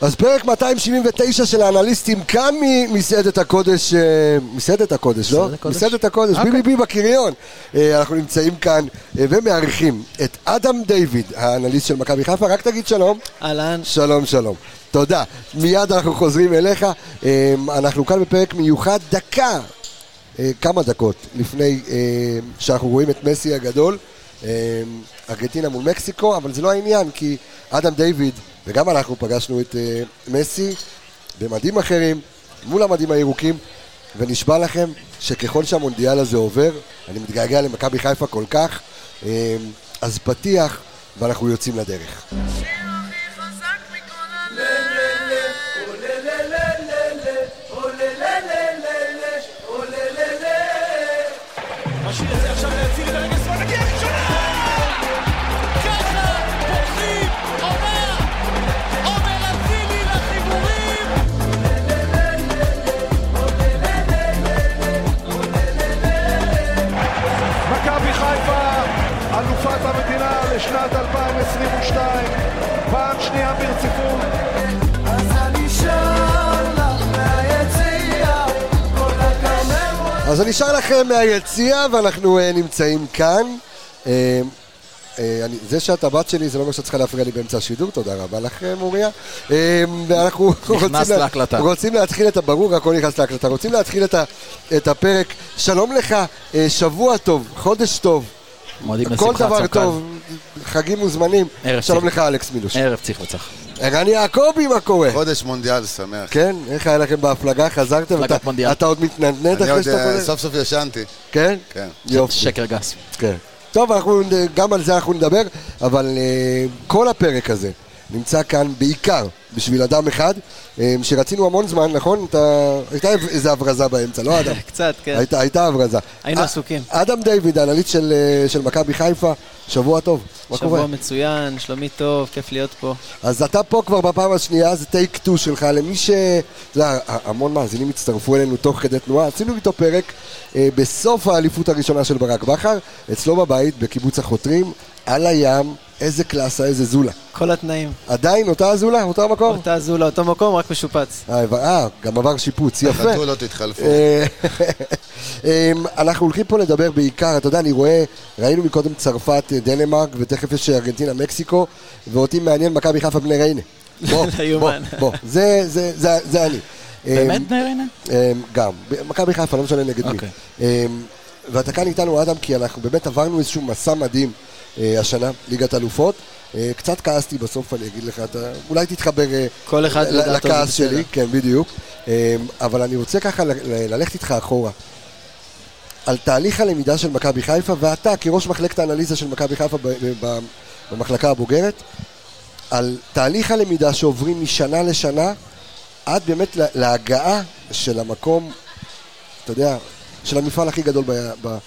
אז פרק 279 של האנליסטים כאן ממסעדת הקודש, אה, מסעדת הקודש, לא? מסעדת הקודש? מסעדת הקודש, אוקיי. ביבי בי בקריון. אה, אנחנו נמצאים כאן אה, ומארחים את אדם דיוויד, האנליסט של מכבי חיפה, רק תגיד שלום. אהלן. שלום, שלום. תודה. מיד אנחנו חוזרים אליך. אנחנו כאן בפרק מיוחד, דקה, כמה דקות לפני שאנחנו רואים את מסי הגדול, ארגנטינה מול מקסיקו, אבל זה לא העניין, כי אדם דיוויד, וגם אנחנו פגשנו את אה, מסי במדים אחרים, מול המדים הירוקים, ונשבע לכם שככל שהמונדיאל הזה עובר, אני מתגעגע למכבי חיפה כל כך, אה, אז פתיח, ואנחנו יוצאים לדרך. אז אני נשאר לכם מהיציע, ואנחנו אה, נמצאים כאן. אה, אה, אני, זה שאת הבת שלי, זה לא אומר שאת צריכה להפריע לי באמצע השידור, תודה רבה לך, מוריה. ואנחנו רוצים, לה-. רוצים להתחיל את ה... ברור, הכל נכנס להקלטה. רוצים להתחיל את, ה, את הפרק. שלום לך, שבוע טוב, חודש טוב. מועדים כל לשמחת דבר סוכר. טוב, חגים מוזמנים. שלום צי. לך, אלכס מילוש. ערב צריך וצח. ערן יעקבי, מה קורה? חודש מונדיאל שמח. כן, איך היה לכם בהפלגה? חזרתם? הפלגת אתה- מונדיאל. אתה עוד מתנדנד אני אחרי עוד שאתה אה, קונה? סוף סוף ישנתי. כן? כן. יופי. שקר גס. כן. טוב, אנחנו, גם על זה אנחנו נדבר, אבל uh, כל הפרק הזה נמצא כאן בעיקר בשביל אדם אחד, um, שרצינו המון זמן, נכון? אתה, הייתה איזה הברזה באמצע, לא אדם? קצת, כן. הייתה, הייתה הברזה. היינו עסוקים. אדם דיוויד, האנליסט של, אה, של מכבי חיפה, שבוע טוב. שבוע קורה? מצוין, שלומי טוב, כיף להיות פה. אז אתה פה כבר בפעם השנייה, זה טייק 2 שלך, למי ש... אתה יודע, המון מאזינים הצטרפו אלינו תוך כדי תנועה, עשינו איתו פרק אה, בסוף האליפות הראשונה של ברק בכר, אצלו בבית, בקיבוץ החותרים, על הים, איזה קלאסה, איזה זולה. כל התנאים. עדיין אותה זולה, אותו המקום? אותה זולה, אותו מקום, רק משופץ. אה, אה, גם עבר שיפוץ, יפה. חתולות התחלפו. אה, אמ, אנחנו הולכים פה לדבר בעיקר, אתה יודע, אני רואה, ראינו מקודם צרפת, אה, דנמרק, ותכף יש ארגנטינה, מקסיקו, ואותי מעניין מכבי חיפה בני ריינה. בוא, לא בוא. בוא, זה- זה- זה זה אני. באמת אמ, בני ריינה? אמ, גם, מכבי חיפה, לא משנה נגד מי. אוקיי. ואתה כאן איתנו, אדם, כי אנחנו באמת עברנו איזשהו מסע מדהים אה, השנה, ליגת אלופות. אה, קצת כעסתי בסוף, אני אגיד לך, אתה אולי תתחבר אה, כל אחד ל- לכעס בסדר. שלי, כן, בדיוק. אבל אני רוצה ככה ללכת איתך אחורה. על תהליך הלמידה של מכבי חיפה, ואתה כראש מחלקת האנליזה של מכבי חיפה ב- ב- ב- במחלקה הבוגרת, על תהליך הלמידה שעוברים משנה לשנה, עד באמת לה- להגעה של המקום, אתה יודע, של המפעל הכי גדול אה,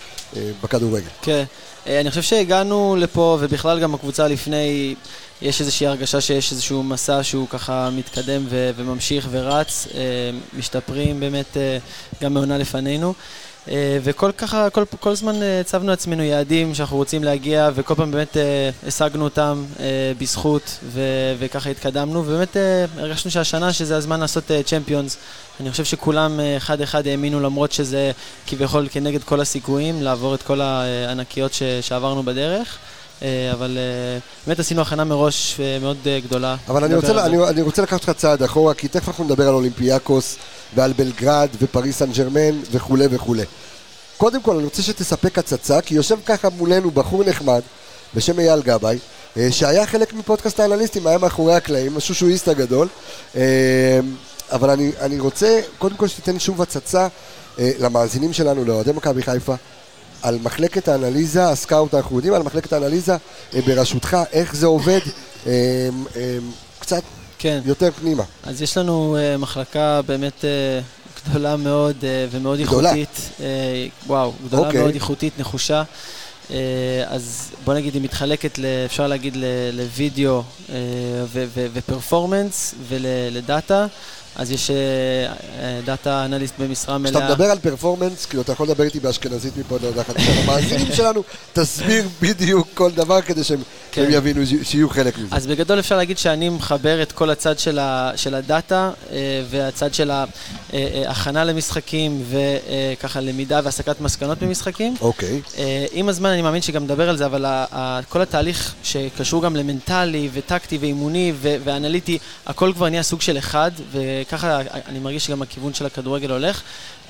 בכדורגל. כן. אה, אני חושב שהגענו לפה, ובכלל גם הקבוצה לפני, יש איזושהי הרגשה שיש איזשהו מסע שהוא ככה מתקדם וממשיך ורץ, אה, משתפרים באמת גם מעונה לפנינו. אה, וכל ככה, כל, כל זמן אה, הצבנו לעצמנו יעדים שאנחנו רוצים להגיע, וכל פעם באמת אה, השגנו אותם בזכות, ו- וככה התקדמנו, ובאמת הרגשנו שהשנה שזה הזמן לעשות צ'מפיונס. אני חושב שכולם אחד-אחד האמינו, למרות שזה כביכול כנגד כל הסיכויים, לעבור את כל הענקיות ש- שעברנו בדרך. אה, אבל אה, באמת עשינו הכנה מראש אה, מאוד גדולה. אבל אני רוצה. אני, אני רוצה לקחת אותך צעד אחורה, כי תכף אנחנו נדבר על אולימפיאקוס ועל בלגרד ופריס סן ג'רמן וכולי וכולי. קודם כל, אני רוצה שתספק הצצה, כי יושב ככה מולנו בחור נחמד בשם אייל גבאי, שהיה חלק מפודקאסט האנליסטים, היה מאחורי הקלעים, השושואיסט הגדול. אבל אני, אני רוצה, קודם כל שתיתן שוב הצצה למאזינים שלנו, לאוהדי מכבי חיפה, על מחלקת האנליזה, הסקאוט, אנחנו יודעים על מחלקת האנליזה אה, בראשותך, איך זה עובד, אה, אה, קצת כן. יותר פנימה. אז יש לנו מחלקה באמת גדולה מאוד ומאוד גדולה. איכותית. וואו, גדולה אוקיי. מאוד איכותית, נחושה. אז בוא נגיד היא מתחלקת, אפשר להגיד לוידאו ו- ו- ו performance ול data. אז יש אה, אה, data analyst במשרה מלאה. כשאתה מדבר על performance, כאילו אתה יכול לדבר איתי באשכנזית מפה עד חדשה. המאזינים שלנו, תסביר בדיוק כל דבר כדי שהם כן. יבינו, שיהיו חלק מזה. אז בגדול אפשר להגיד שאני מחבר את כל הצד של, ה, של ה data אה, והצד של ההכנה למשחקים וככה למידה והסקת מסקנות ממשחקים. אוקיי. עם הזמן אני מאמין שגם נדבר על זה, אבל כל התהליך שקשור גם למנטלי וטקטי ואימוני ו- ואנליטי, הכל כבר נהיה סוג של אחד, וככה אני מרגיש שגם הכיוון של הכדורגל הולך.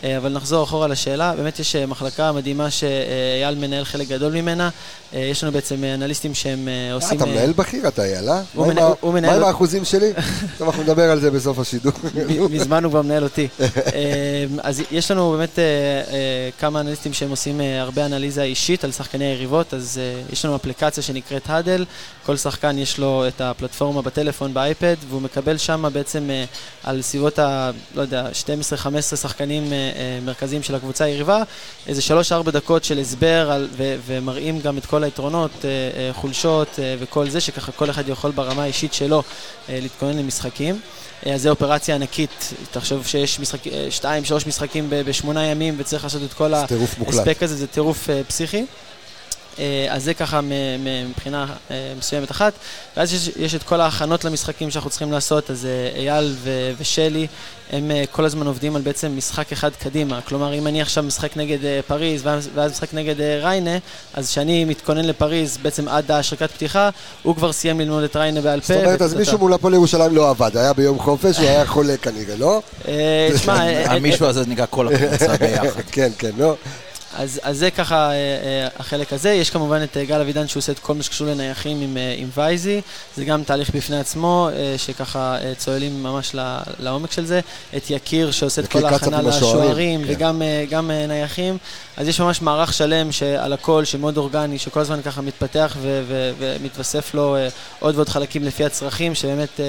אה, אבל נחזור אחורה לשאלה, באמת יש אה, מחלקה מדהימה שאייל מנהל חלק גדול ממנה. אה, יש לנו בעצם אנליסטים שהם עושים... אתה מנהל בכיר אתה אייל, אה? מה עם האחוזים שלי? טוב, אנחנו נדבר על זה בסוף השידור. מזמן הוא כבר מנהל אותי. אז יש לנו באמת כמה אנליסטים שהם עושים הרבה אנליזה אישית על שחקני היריבות, אז יש לנו אפליקציה שנקראת האדל, כל שחקן יש לו את הפלטפורמה בטלפון, באייפד, והוא מקבל שם בעצם על סביבות ה... לא יודע, 12-15 שחקנים מרכזיים של הקבוצה היריבה, איזה 3-4 דקות של הסבר על, ו, ומראים גם את כל היתרונות, אה, אה, חולשות אה, וכל זה, שככה כל אחד יכול ברמה האישית שלו אה, להתכונן למשחקים. אה, אז זו אופרציה ענקית, תחשוב שיש משחק, אה, שתיים, שלוש משחקים בשמונה ימים וצריך לעשות את כל. ההספק הזה, זה טירוף אה, פסיכי. אה, אז זה ככה מ- מ- מבחינה אה, מסוימת אחת. ואז יש, יש את כל ההכנות למשחקים שאנחנו צריכים לעשות, אז אה, אייל ו- ושלי, הם כל הזמן עובדים על בעצם משחק אחד קדימה. כלומר, אם אני עכשיו משחק נגד פריז ואז, משחק נגד ריינה, אז כשאני מתכונן לפריז בעצם עד השריקת פתיחה, הוא כבר סיים ללמוד את ריינה בעל פה. זאת אומרת, אז מישהו מול הפועל ירושלים לא עבד, היה ביום חופש, הוא היה חולה כנראה, לא? תשמע, המישהו הזה נקרא כל הקבוצה ביחד. כן, כן, לא? אז, אז זה ככה אה, אה, החלק הזה. יש כמובן את אה, גל אבידן שהוא עושה את כל מה שקשור לנייחים עם, עם וייזי. זה גם תהליך בפני עצמו, שככה צוללים ממש לעומק של זה. את יקיר שעושה את כל ההכנה לשוערים, כן. וגם גם נייחים. אז יש ממש מערך שלם שעל הכל, שמאוד אורגני, שכל הזמן ככה מתפתח ו- ו- ומתווסף לו עוד ועוד חלקים לפי הצרכים, שבאמת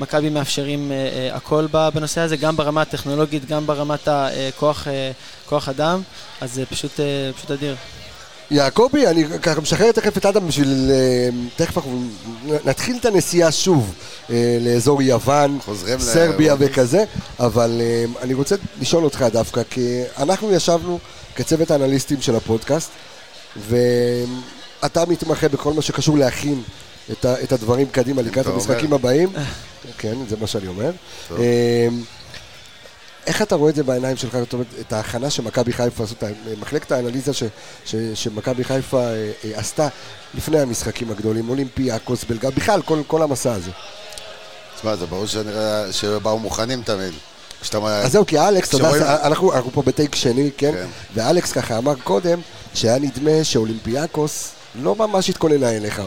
מכבי מאפשרים אה, אה, הכל ב- בנושא הזה, גם ברמה הטכנולוגית, גם ברמת הכוח כוח אדם. אז זה פשוט, אה, פשוט אדיר. יעקבי, אני ככה משחרר תכף את אדם בשביל... אה, תכף אנחנו נתחיל את הנסיעה שוב אה, לאזור יוון, סרביה לאירופה. וכזה, אבל אה, אני רוצה לשאול אותך דווקא, כי אנחנו ישבנו כצוות האנליסטים של הפודקאסט, ואתה מתמחה בכל מה שקשור להכין את, ה, את הדברים קדימה לקראת המשחקים אומר. הבאים. כן, זה מה שאני אומר. אה, איך אתה רואה את זה בעיניים שלך, זאת אומרת, את ההכנה שמכבי חיפה עשו, מחלקת האנליזה ש- ש- שמכבי חיפה אה, אה, עשתה לפני המשחקים הגדולים, אולימפיאקוס, בלגרד, בכלל, כל, כל המסע הזה. תשמע, זה ברור שנראה שבאו מוכנים תמיד. כשאתה... אז זהו, כי אלכס, אתה יודע, אנחנו, אנחנו פה בטייק שני, כן? כן. ואלכס ככה אמר קודם, שהיה נדמה שאולימפיאקוס לא ממש התכוננה אליך.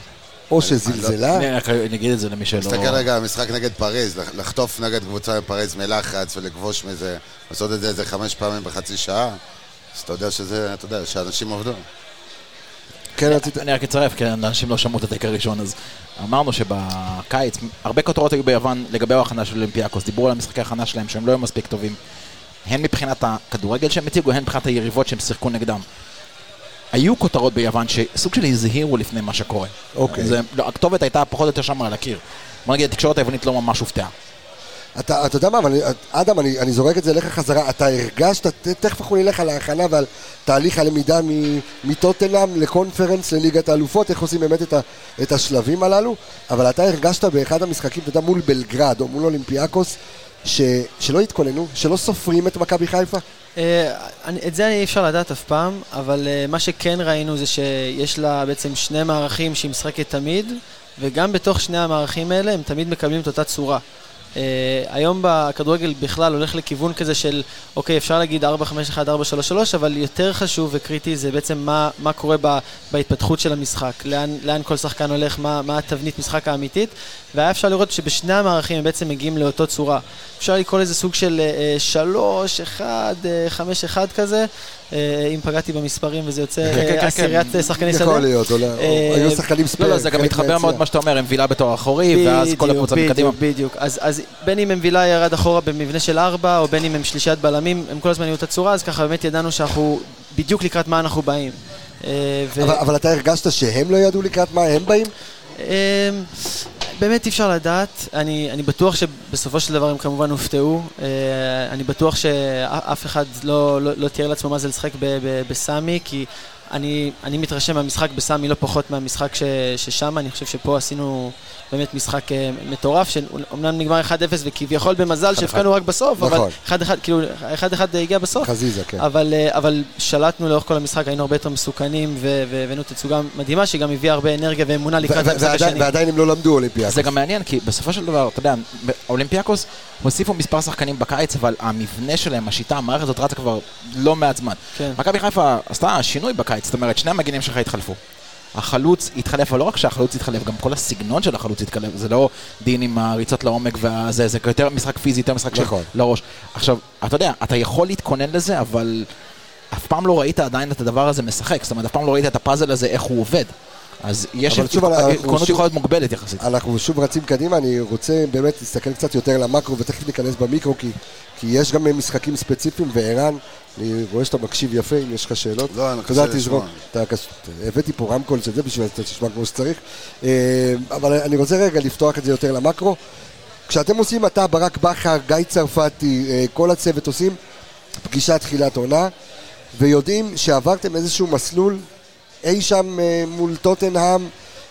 או שזלזלה, אני אגיד את זה למי שלא... תסתכל רגע על המשחק נגד פריז, לח- לחטוף נגד קבוצה בפריז מלחץ ולכבוש מזה, לעשות את זה איזה חמש פעמים בחצי שעה, אז אתה יודע שזה, אתה יודע, שאנשים עובדו. כן רצית... אני רק אצרף, כי אנשים לא שמעו את ה take הראשון, אז אמרנו שבקיץ, הרבה כותרות היו ביוון לגבי ההכנה של אולימפיאקוס, דיברו על המשחקי ההכנה שלהם שהם לא היו מספיק טובים, הן מבחינת הכדורגל שהם הציגו, הן מבחינת היריבות שהם שיחקו נגדם. היו כותרות ביוון שסוג של הזהירו לפני מה שקורה. אוקיי. זה, לא, הכתובת הייתה פחות או יותר שם על הקיר. בוא נגיד, התקשורת היוונית לא ממש הופתעה. אתה, אתה יודע מה, אבל אדם, אני, אני זורק את זה אליך חזרה. אתה הרגשת, ת- תכף אנחנו נלך על ההכנה ועל תהליך הלמידה מטוטנאם לקונפרנס לליגת האלופות, איך עושים באמת את, ה, את השלבים הללו, אבל אתה הרגשת באחד המשחקים, אתה יודע, מול בלגרד או מול אולימפיאקוס, ש, שלא התכוננו, שלא סופרים את מכבי חיפה? אה, אני- את זה אי אפשר לדעת אף פעם, אבל אה, מה שכן ראינו זה שיש לה בעצם שני מערכים שהיא משחקת תמיד, וגם בתוך שני המערכים האלה הם תמיד מקבלים את אותה צורה. Uh, היום בכדורגל בכלל הולך לכיוון כזה של, אוקיי, אפשר להגיד 4-5-1, 4-3-3, אבל יותר חשוב וקריטי זה בעצם מה, מה קורה ב, בהתפתחות של המשחק, לאן, לאן כל שחקן הולך, מה, מה התבנית משחק האמיתית, והיה אפשר לראות שבשני המערכים הם בעצם מגיעים לאותו צורה. אפשר לקרוא לזה סוג של uh, 3, 1, 5, 1 כזה, אם פגעתי במספרים וזה יוצא כן, כן, uh, כן, עשיריית. אה, שחקני שדה. יכול להיות, לא- אה, היו שחקנים לא, ספייר. לא, זה גם מתחבר. מאוד מה שאתה אומר, הם וילה בתור האחורי, ואז כל הקבוצה מקדימה. בדיוק. אז, בין אם הם וילה ירד אחורה במבנה של ארבע, או בין אם הם שלישיית בלמים, הם כל הזמן היו את הצורה, אז ככה באמת ידענו שאנחנו בדיוק לקראת מה אנחנו באים. אה, ו- אבל, אבל אתה הרגשת שהם לא ידעו לקראת מה הם באים? אמ, באמת אי אפשר לדעת, אני, אני בטוח שבסופו של דבר הם כמובן הופתעו, אה, אני בטוח שאף אחד לא, לא, לא תיאר לעצמו מה זה לשחק בסמי, כי אני, אני מתרשם מהמשחק בסמי לא פחות מהמשחק ש, ששם, אני חושב שפה עשינו באמת משחק אה, מטורף, שאומנם נגמר 1-0 וכביכול במזל שהפקענו רק בסוף, אבל נכון. 1-1, כאילו 1-1 הגיע בסוף. חזיזה, כן. אבל, אה, אבל שלטנו לאורך כל המשחק, היינו הרבה יותר מסוכנים ו- והבאנו תצוגה מדהימה שגם הביאה הרבה אנרגיה ואמונה לקראת המשחק השני. ועדיין הם לא למדו אולימפיאקוס. זה גם מעניין, כי בסופו של דבר, אתה יודע, אולימפיאקוס הוסיפו מספר שחקנים בקיץ, אבל המבנה שלהם, השיטה, המערכת הזאת רצה כבר לא מעט זמן. כן. מכבי חיפה עשתה שינוי בקיץ, זאת אומרת, שני המגינים שלך התחלפו. החלוץ התחלף, אבל לא רק שהחלוץ התחלף, גם כל הסגנון של החלוץ התחלף, זה לא דין עם הריצות לעומק וזה, זה יותר משחק פיזי, יותר משחק נכון. של לראש. עכשיו, אתה יודע, אתה יכול להתכונן לזה, אבל אף פעם לא ראית עדיין את הדבר הזה משחק, זאת אומרת, אף פעם לא ראית את הפאזל הזה, איך הוא עובד. אז יש, התכוננות שוב- יכולה להיות מוגבלת יחסית. אנחנו שוב רצים קדימה, אני רוצה באמת להסתכל קצת יותר למקרו ותכף ניכנס במיקרו כי, כי יש גם משחקים ספציפיים וערן, אני רואה שאתה מקשיב יפה, אם יש לך שאלות. לא, אני קשה. לשמוע. הבאתי פה רמקול של זה בשביל שאתה תשמע כמו שצריך. אה, אבל אני רוצה רגע לפתוח את זה יותר למקרו. כשאתם עושים אתה, ברק בכר, גיא צרפתי, אה, כל הצוות עושים פגישת תחילת עונה ויודעים שעברתם איזשהו מסלול אי שם אה, מול טוטנהאם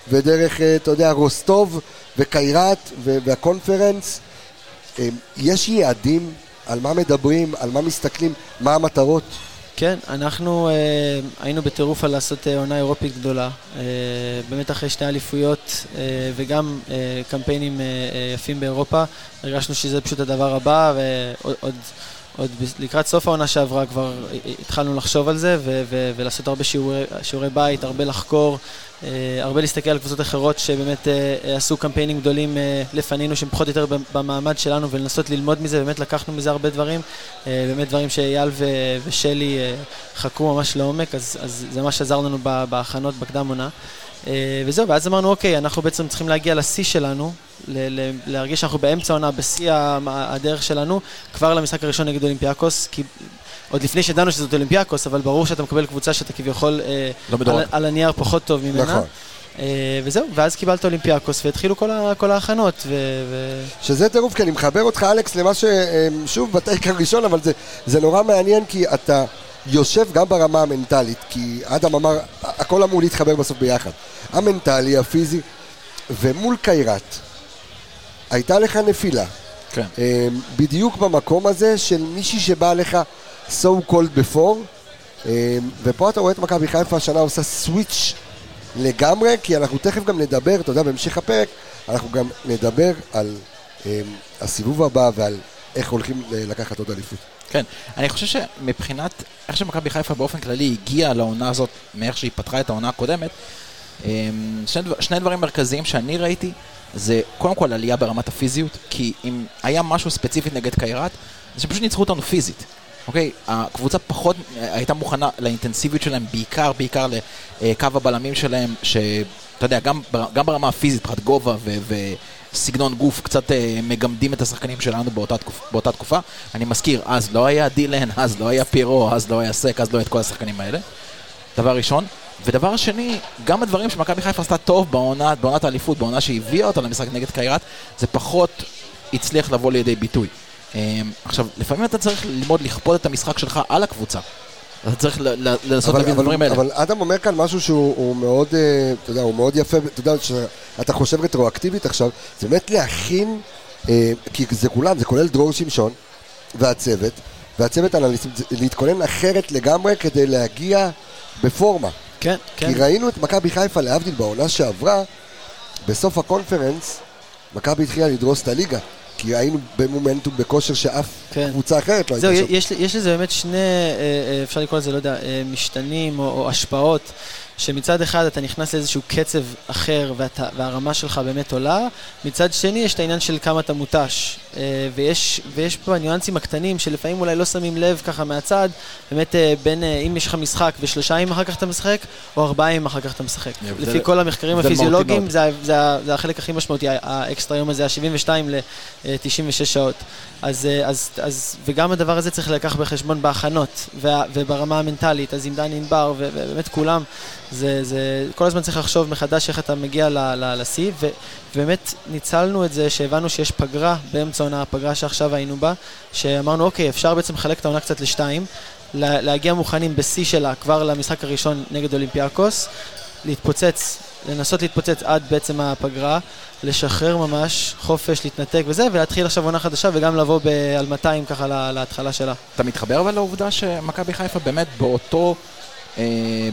ודרך, אתה יודע, רוסטוב וקיירת והקונפרנס. יש יעדים על מה מדברים, על מה מסתכלים, מה המטרות? כן, אנחנו אה, היינו בטירוף על לעשות אה, עונה אירופית גדולה. אה, באמת אחרי שתי אליפויות אה, וגם אה, קמפיינים אה, אה, יפים באירופה, הרגשנו שזה פשוט הדבר הבא, ועוד עוד, לקראת סוף העונה שעברה כבר התחלנו לחשוב על זה ו- ו- ולעשות הרבה שיעורי, שיעורי בית, הרבה לחקור, הרבה להסתכל על קבוצות אחרות שבאמת עשו קמפיינים גדולים לפנינו, שהם פחות או יותר במעמד שלנו, ולנסות ללמוד מזה, באמת לקחנו מזה הרבה דברים. באמת דברים שאייל ו- ושלי חקרו ממש לעומק, אז, אז זה ממש עזר לנו בהכנות בקדם עונה. אה, וזהו, ואז אמרנו, אוקיי, אנחנו בעצם צריכים להגיע לשיא שלנו, ל- ל- להרגיש שאנחנו באמצע העונה, בשיא הדרך שלנו, כבר למשחק הראשון נגד אולימפיאקוס, כי עוד לפני שידענו שזאת אולימפיאקוס, אבל ברור שאתה מקבל קבוצה שאתה כביכול אה, לא. על, על הנייר פחות טוב ממנה. נכון. אה, וזהו, ואז קיבלת אולימפיאקוס והתחילו כל, ה- כל ההכנות. ו- ו- שזה טירוף, כי אני מחבר אותך, אלכס, למה ש... שוב, בטייק הראשון, אבל זה, זה נורא מעניין, כי אתה יושב גם ברמה המנטלית, כי אדם אמר, הכל אמור להתחבר בסוף ביחד. המנטלי, הפיזי, ומול קיירת, הייתה לך נפילה. כן. אה, בדיוק במקום הזה של מישהי שבא לך so called before, אה, ופה אתה רואה את מכבי חיפה השנה עושה סוויץ' לגמרי, כי אנחנו תכף גם נדבר, אתה יודע, בהמשך הפרק, אנחנו גם נדבר על אה, הסיבוב הבא ועל איך הולכים לקחת עוד אליפות. כן, אני חושב שמבחינת איך שמכבי חיפה באופן כללי הגיעה לעונה הזאת, מאיך שהיא פתחה את העונה הקודמת, שני, דבר, שני דברים מרכזיים שאני ראיתי, זה קודם כל עלייה ברמת הפיזיות, כי אם היה משהו ספציפי נגד קיירת, זה שפשוט ניצחו אותנו פיזית. אוקיי, הקבוצה פחות אה, הייתה מוכנה לאינטנסיביות שלהם, בעיקר, בעיקר לקו הבלמים שלהם, שאתה יודע, גם, גם ברמה הפיזית, מבחינת גובה ו- וסגנון גוף, קצת אה, מגמדים את השחקנים שלנו באותה, תקופ, באותה תקופה. אני מזכיר, אז לא היה דילן, אז לא היה פירו, אז לא היה סק, אז לא היה את כל השחקנים האלה. דבר ראשון. ודבר שני, גם הדברים שמכבי חיפה עשתה טוב בעונה, בעונת האליפות, בעונה שהביאה אותה למשחק נגד קיירת, זה פחות הצליח לבוא לידי ביטוי. אמ, עכשיו, לפעמים אתה צריך ללמוד לכפות את המשחק שלך על הקבוצה. אתה צריך לנסות אבל, להביא את הדברים האלה. אבל אדם אומר כאן משהו שהוא הוא מאוד, אה, אתה יודע, הוא מאוד יפה, אתה יודע, שאתה חושב רטרואקטיבית עכשיו, זה באמת להכין, אה, כי זה כולם, זה כולל דרור שמשון והצוות, והצוות האנליסטים, זה להתכונן אחרת לגמרי כדי להגיע בפורמה. כן, כן. כי ראינו את מכבי חיפה, להבדיל בעונה שעברה, בסוף הקונפרנס, מכבי התחילה לדרוס את הליגה. כי היינו במומנטום, בכושר שאף כן. קבוצה אחרת לא זהו, הייתה שם. יש, יש לזה באמת שני, אה, אה, אפשר לקרוא לזה, לא יודע, אה, משתנים או, או השפעות. שמצד אחד אתה נכנס לאיזשהו קצב אחר ואתה, והרמה שלך באמת עולה, מצד שני יש את העניין של כמה אתה מותש. אה, ויש, ויש פה הניואנסים הקטנים שלפעמים אולי לא שמים לב ככה מהצד, באמת אה, בין אה, אם יש לך משחק ושלושה ימים אחר כך אתה משחק, או ארבעה ימים אחר כך אתה משחק. הבדל- לפי כל המחקרים מהותי הפיזיולוגיים. זה, זה, זה החלק הכי משמעותי, האקסטרה יום הזה, ה-72 ל-96 שעות. אז, אז, אז, וגם הדבר הזה צריך לקח בחשבון בהכנות וברמה המנטלית, אז עם דני ענבר ובאמת כולם, זה, זה, כל הזמן צריך לחשוב מחדש איך אתה מגיע לשיא, ובאמת ניצלנו את זה שהבנו שיש פגרה באמצע העונה, הפגרה שעכשיו היינו בה, שאמרנו אוקיי, אפשר בעצם לחלק את העונה קצת לשתיים, לה- להגיע מוכנים בשיא שלה כבר למשחק הראשון נגד אולימפיאקוס, להתפוצץ, לנסות להתפוצץ עד בעצם הפגרה, לשחרר ממש, חופש, להתנתק וזה, ולהתחיל עכשיו עונה חדשה וגם לבוא ב- על 200 ככה לה- להתחלה שלה. אתה מתחבר אבל לעובדה שמכבי חיפה באמת באותו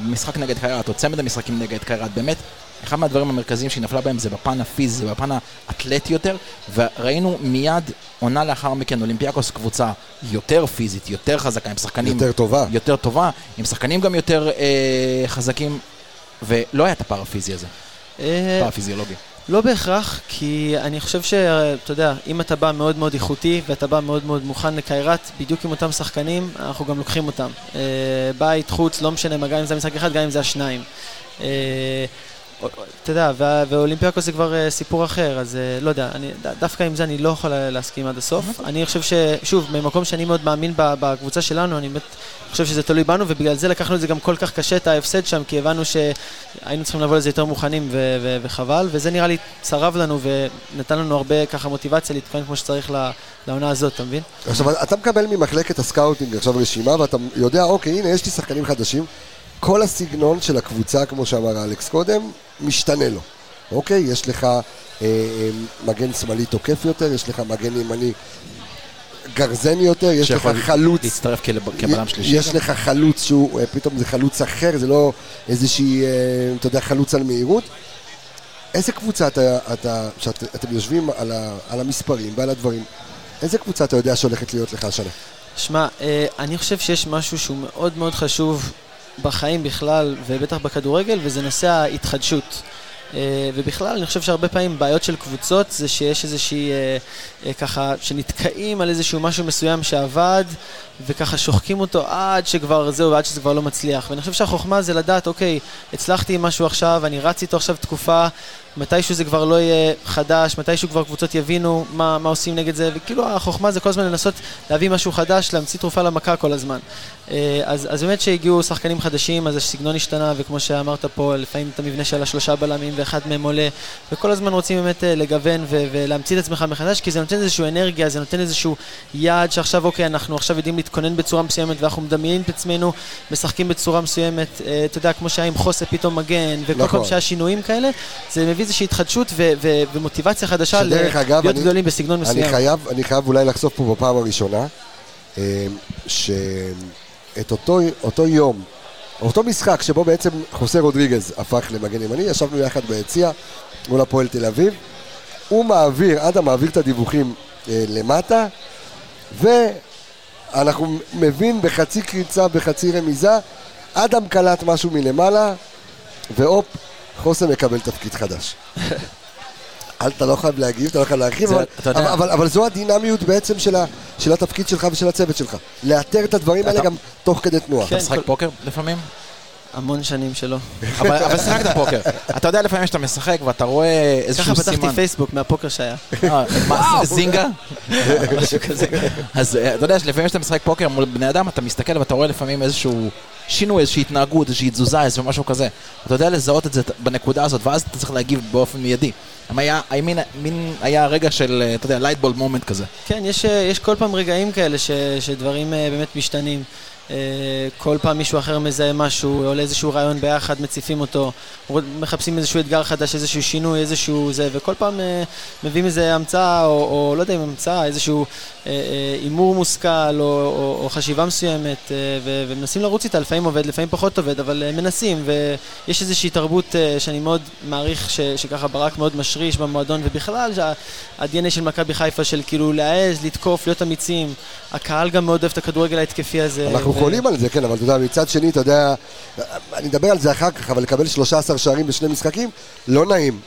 משחק נגד קיירת, או צמד המשחקים נגד קיירת, באמת, אחד מהדברים המרכזיים שהיא נפלה בהם זה בפן הפיזי, בפן האתלטי יותר, וראינו מיד עונה לאחר מכן אולימפיאקוס קבוצה יותר פיזית, יותר חזקה, עם שחקנים יותר טובה. יותר טובה, עם שחקנים גם יותר אה, חזקים, ולא היה את הפער הפיזי הזה, אה, הפער הפיזיולוגי. לא בהכרח, כי אני חושב שאתה יודע, אם אתה בא מאוד מאוד איכותי ואתה בא מאוד מאוד מוכן לקיירת, בדיוק עם אותם שחקנים, אנחנו גם לוקחים אותם. אה, בית, חוץ, לא משנה מה, גם אם זה המשחק אחד, גם אם זה השניים. אתה יודע, ואולימפיאקוס זה כבר אה, סיפור אחר, אז אה, לא יודע, אני, דווקא עם זה אני לא יכול אה, להסכים עד הסוף. אני חושב ששוב, במקום שאני מאוד מאמין בקבוצה שלנו, אני באמת חושב שזה תלוי בנו, ובגלל זה לקחנו את זה גם כל כך קשה, את ההפסד שם, כי הבנו שהיינו צריכים לבוא לזה יותר מוכנים, ו- ו- וחבל, וזה נראה לי צרב לנו ונתן לנו הרבה ככה מוטיבציה להתכונן כמו שצריך לעונה הזאת, אתה מבין? עכשיו, אתה מקבל ממחלקת ה scouting עכשיו רשימה, ואתה יודע, אוקיי, הנה, יש לי שחקנים חדשים. כל הסגנון של הקבוצה, כמו שאמר אלכס קודם, משתנה לו. אוקיי? יש לך אה, אה, מגן שמאלי תוקף יותר, יש לך מגן ימני גרזני יותר, יש לך חלוץ... להצטרף כבלם שלישי. יש לך חלוץ שהוא, אה, פתאום זה חלוץ אחר, זה לא איזושהי, אה, אתה יודע, חלוץ על מהירות. איזה קבוצה אתה, אתה שאתם יושבים על, ה, על המספרים ועל הדברים, איזה קבוצה אתה יודע שהולכת להיות לך השנה? שמע, אה, אני חושב שיש משהו שהוא מאוד מאוד חשוב בחיים בכלל, ובטח בכדורגל, וזה נושא ההתחדשות. אה, ובכלל, אני חושב שהרבה פעמים בעיות של קבוצות זה שיש איזושהי, אה, אה, ככה, שנתקעים על איזשהו משהו מסוים שעבד, וככה שוחקים אותו עד שכבר זהו, ועד שזה כבר לא מצליח. ואני חושב שהחוכמה זה לדעת, אוקיי, הצלחתי עם משהו עכשיו, אני רץ איתו עכשיו תקופה, מתישהו זה כבר לא יהיה חדש, מתישהו כבר קבוצות יבינו מה, מה עושים נגד זה, וכאילו החוכמה זה כל הזמן לנסות להביא משהו חדש, להמציא תרופה למכה כל הזמן. אה, אז, אז באמת שהגיעו שחקנים חדשים, אז הסגנון השתנה, וכמו שאמרת פה, לפעמים את המבנה של השלושה בלמים ואחד מהם עולה, וכל הזמן רוצים באמת אה, לגוון ולהמציא את עצמך מחדש, כי זה נותן איזושהי אנרגיה, זה נותן איזשהו יעד שעכשיו, אוקיי, אנחנו עכשיו יודעים להתכונן בצורה מסוימת, ואנחנו מדמיינים את עצמנו, משחקים בצורה מסוימת, אה, אתה יודע, כמו שהיה עם חוסה פתאום מגן, וכל נכון. פעם שהיה שינויים כאלה, זה מביא איזושהי התחדשות ו- ו- ומוטיבציה חדשה אגב, להיות אני- גדולים בסגנון אני מסוים. חייב, אני חייב אולי לחשוף פה בפעם הראשונה, אה, שאת אותו, אותו יום, אותו משחק שבו בעצם חוסה רודריגז הפך למגן ימני, ישבנו יחד ביציע מול הפועל תל אביב, הוא מעביר, אדם מעביר את הדיווחים אה, למטה, ואנחנו מבין בחצי קריצה, בחצי רמיזה, אדם קלט משהו מלמעלה, והופ, חוסה מקבל תפקיד חדש. אל, אתה לא חייב להגיב, אתה לא חייב להרחיב, אבל, יודע- אבל, אבל, אבל זו הדינמיות בעצם של, ה, של התפקיד שלך ושל הצוות שלך. לאתר את הדברים האלה אתה- גם תוך כדי תנועה. כן. אתה משחק כל- פוקר לפעמים? המון שנים שלא. אבל אבל שיחקת פוקר. אתה יודע לפעמים שאתה משחק ואתה רואה ככה איזשהו סימן. פתחתי פייסבוק מהפוקר שהיה. אה, מה, זינגה? משהו כזה. אז אה, אתה יודע שלפעמים כשאתה משחק פוקר מול בני אדם, אתה מסתכל ואתה רואה לפעמים איזשהו שינוי, איזושהי התנהגות, איזושהי תזוזה, איזשהו משהו כזה. אתה יודע לזהות את זה בנקודה הזאת, ואז אתה צריך להגיב באופן מיידי. היה, מין- היה רגע של, אה, אתה יודע, lightbulb moment כזה. כן, יש, אה, יש כל פעם רגעים כאלה ש, שדברים אה, באמת משתנים. כל פעם מישהו אחר מזהה משהו, עולה איזשהו רעיון ביחד, מציפים אותו, מחפשים איזשהו אתגר חדש, איזשהו שינוי, איזשהו זה, וכל פעם מביאים איזה המצאה, או, או לא יודע אם המצאה, איזשהו הימור מושכל, או, או, או חשיבה מסוימת, ו, ומנסים לרוץ איתה, לפעמים עובד, לפעמים פחות עובד, אבל מנסים, ויש איזושהי תרבות שאני מאוד מעריך, ש, שככה ברק מאוד משרה. משריש במועדון, ובכלל, ה-DNA של מכבי חיפה של כאילו להעז, לתקוף, להיות אמיצים. הקהל גם מאוד אוהב את הכדורגל ההתקפי הזה. אנחנו ו- חולים על זה, כן, אבל אתה יודע, מצד שני, אתה יודע, אני אדבר על זה אחר כך, אבל לקבל 13 שערים בשני משחקים, לא נעים.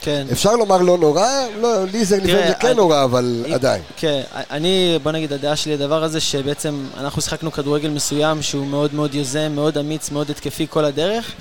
כן. אפשר לומר לא נורא, לא, לי זה לפעמים זה כן אני- נורא, אבל אם- עדיין. כן, אני, בוא נגיד, הדעה שלי הדבר הזה, שבעצם אנחנו שיחקנו כדורגל מסוים שהוא מאוד מאוד יוזם, מאוד אמיץ, מאוד התקפי כל הדרך.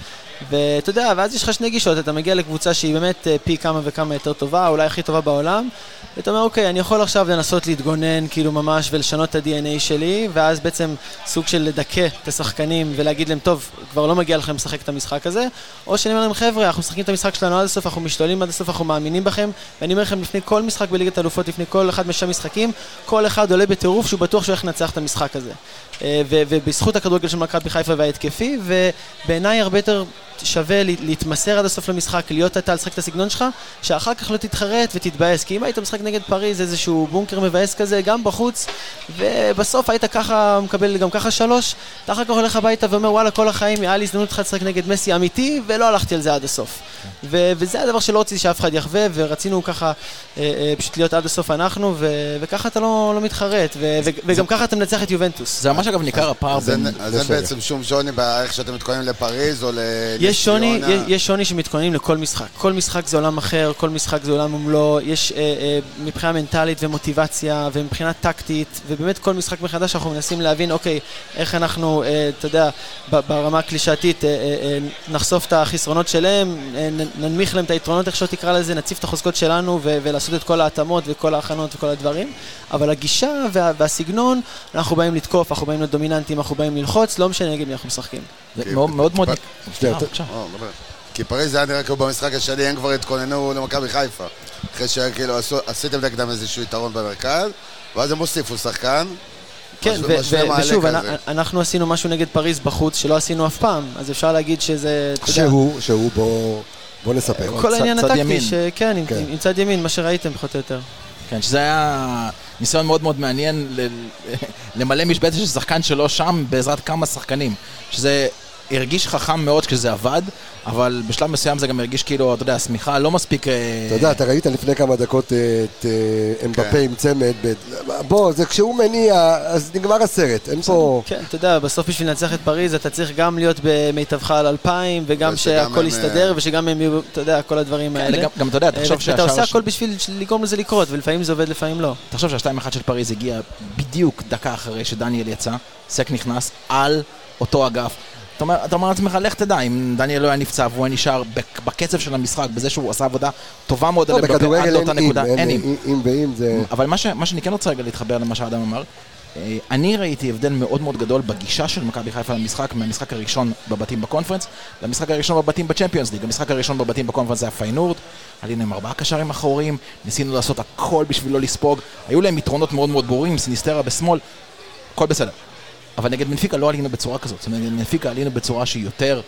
ואתה יודע, ואז יש לך שני גישות, אתה מגיע לקבוצה שהיא באמת אה, פי כמה וכמה יותר טובה, אולי הכי טובה בעולם, ואתה אומר, אוקיי, אני יכול עכשיו לנסות להתגונן כאילו ממש ולשנות את ה-DNA שלי, ואז בעצם סוג של לדכא את השחקנים ולהגיד להם, טוב, כבר לא מגיע לכם לשחק את המשחק הזה, או שאני אומר להם, חבר'ה, אנחנו משחקים את המשחק שלנו עד הסוף, אנחנו משתוללים עד הסוף, אנחנו מאמינים בכם, ואני אומר לכם, לפני כל משחק בליגת האלופות, לפני כל אחד משם משחקים, כל אחד עולה בטירוף שהוא בטוח שהוא הולך לנצח את המשחק הזה. אה, ובזכות הכדורגל של מכבי חיפה וההתקפי, ובעיניי הרבה יותר שווה לה- להתמסר עד הסוף למשחק, להיות אתה, לשחק את הסגנון שלך, שאחר כך לא תתחרט ותתבאס. כי אם היית משחק נגד פריז, איזשהו בונקר מבאס כזה, גם בחוץ, ובסוף היית ככה, מקבל גם ככה שלוש, אתה אחר כך הולך הביתה ואומר, וואלה, כל החיים היה לי הזדמנות אחת לשחק נגד מסי אמיתי, ולא הלכתי על זה עד הסוף. וזה הדבר שלא רציתי שאף אחד יחווה, ורצינו ככה אה, אה, פשוט להיות עד הסוף אנחנו, וככה אתה לא, לא מתחרט, וגם ככה אתה מנצח את יובנטוס. זה ממש אגב ניכר הפער בין... אז אין. בעצם שום שוני באיך שאתם מתכוננים לפריז או לציונה. יש, שוני שמתכוננים לכל משחק. כל משחק זה עולם אחר, כל משחק זה עולם ומלואו. יש אה, אה, מבחינה מנטלית ומוטיבציה ומבחינה טקטית, ובאמת כל משחק מחדש אנחנו מנסים להבין, אוקיי, איך אנחנו, אה, אתה יודע, ברמה הקלישאתית, נחשוף את החסרונות שלהם, ננמיך להם את היתרונות, איך שלא תקרא לזה, נציף את החוזקות שלנו ולעשות את כל ההתאמות וכל ההכנות וכל הדברים. אבל הגישה וה- והסגנון, אנחנו באים לתקוף, אנחנו באים להיות דומיננטים, אנחנו באים ללחוץ, לא משנה נגד מי אנחנו משחקים. זה מאוד מאוד אה, דבר. כי פריז זה היה נראה כאילו במשחק השני, הם כבר התכוננו למכבי חיפה. אחרי שכאילו עשיתם נגדם איזשהו יתרון במרכז, ואז הם הוסיפו שחקן. כן, ו- ו- ושוב. אנ- אנחנו עשינו משהו נגד פריז בחוץ שלא עשינו אף פעם, אז אפשר להגיד שזה, שהוא, שהוא, בוא בוא נספר. כל העניין הטקטי. שכן, כן. עם צד ימין, מה שראיתם פחות או יותר. כן, שזה היה ניסיון מאוד מאוד מעניין ל- למלא משבצת של שחקן שלו שם בעזרת כמה שחקנים. שזה הרגיש חכם מאוד כשזה עבד, אבל בשלב מסוים זה גם הרגיש כאילו, אתה יודע, השמיכה לא מספיק... אה, אתה יודע, אתה ראית לפני כמה דקות אה, את אה, אמבפה כן. עם צמד, ב- בוא, זה כשהוא מניע, אז נגמר הסרט, אין פה... כן, אתה יודע, בסוף בשביל לנצח את פריז אתה צריך גם להיות במיטבך על אלפיים, וגם שהכל יסתדר, ושגם הם יהיו, אתה יודע, כל הדברים כן, האלה. גם- גם אתה יודע, תחשוב ואתה עושה. הכל בשביל לגרום לזה לקרות, ולפעמים זה עובד, לפעמים לא. תחשוב שהשתיים אחת של פריז הגיע בדיוק דקה אחרי שדניאל יצא, סק נכנס על אותו אגף. אתה אומר, אתה אומר לעצמך, לך תדע, אם דניאל לא היה נפצע והוא היה נשאר בק- בקצב של המשחק, בזה שהוא עשה עבודה טובה מאוד לא, בכדורגל אין אם, אין אם. אם, אם ואם זה... אבל מה, ש, מה שאני כן רוצה רגע להתחבר למה שאדם אמר, אה, אני ראיתי הבדל מאוד מאוד גדול בגישה של מכבי חיפה למשחק, מהמשחק הראשון בבתים בקונפרנס, למשחק הראשון בבתים ב Champions League. המשחק הראשון בבתים בקונפרנס זה היה פיינורד, עלינו עם ארבעה קשרים אחוריים, ניסינו לעשות הכל בשביל לא לספוג, היו להם יתרונות מאוד מאוד ברורים, סיניסטרה בשמאל, הכל בסדר. אבל נגד בנפיקה לא עלינו בצורה כזאת, זאת אומרת, נגד בנפיקה עלינו בצורה שהיא יותר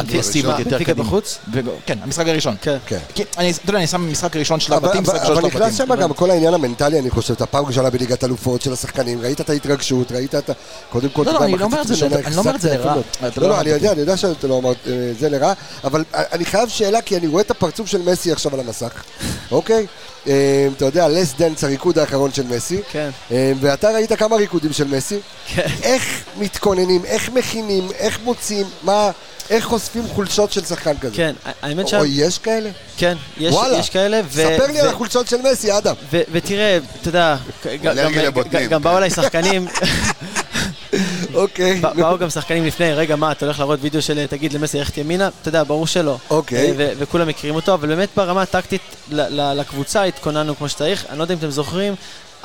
אגרסיבית, הראשון? יותר קדימה. בחוץ? כן, המשחק הראשון. כן. כן. אתה יודע, אני שם משחק ראשון של אבל, הבתים, אבל, משחק ראשון אבל של נכנס הבתים. שם גם כל העניין המנטלי, אני חושב, אתה פעם ראשונה בליגת אלופות של השחקנים, ראית את ההתרגשות, ראית את ה... קודם כל, לא, אתה לא, יודע, אני לא אומר את זה לרע, אני לא אומר את זה לרע. לא, לא לא, אני יודע, אני יודע שאתה לא אמרת אה, זה לרע, אבל אני חייב שאלה, כי אני רואה את הפרצוף של מסי עכשיו על המסך, אוקיי? אה, אתה יודע, last dance, הריקוד האחרון של מסי. כן. אה, ואתה ראית כמה ריקודים של מסי. כן. איך מתכוננים, איך מכינים, איך מוצאים, מה, איך חושפים חולשות של שחקן כזה. כן, האמת או שה... יש כאלה? כן, יש וואלה. יש כאלה, ו... ספר לי ו- על החולשות של מסי, אדם. ו- ותראה, אתה יודע, גם-. באו אליי שחקנים, אוקיי. באו גם שחקנים לפני, רגע, מה, אתה הולך להראות וידאו של תגיד למסי ללכת ימינה? אתה יודע, ברור שלא. אוקיי. אה, וכולם מכירים אותו, אבל באמת ברמה הטקטית לקבוצה התכוננו כמו שצריך. אני לא יודע אם אתם זוכרים,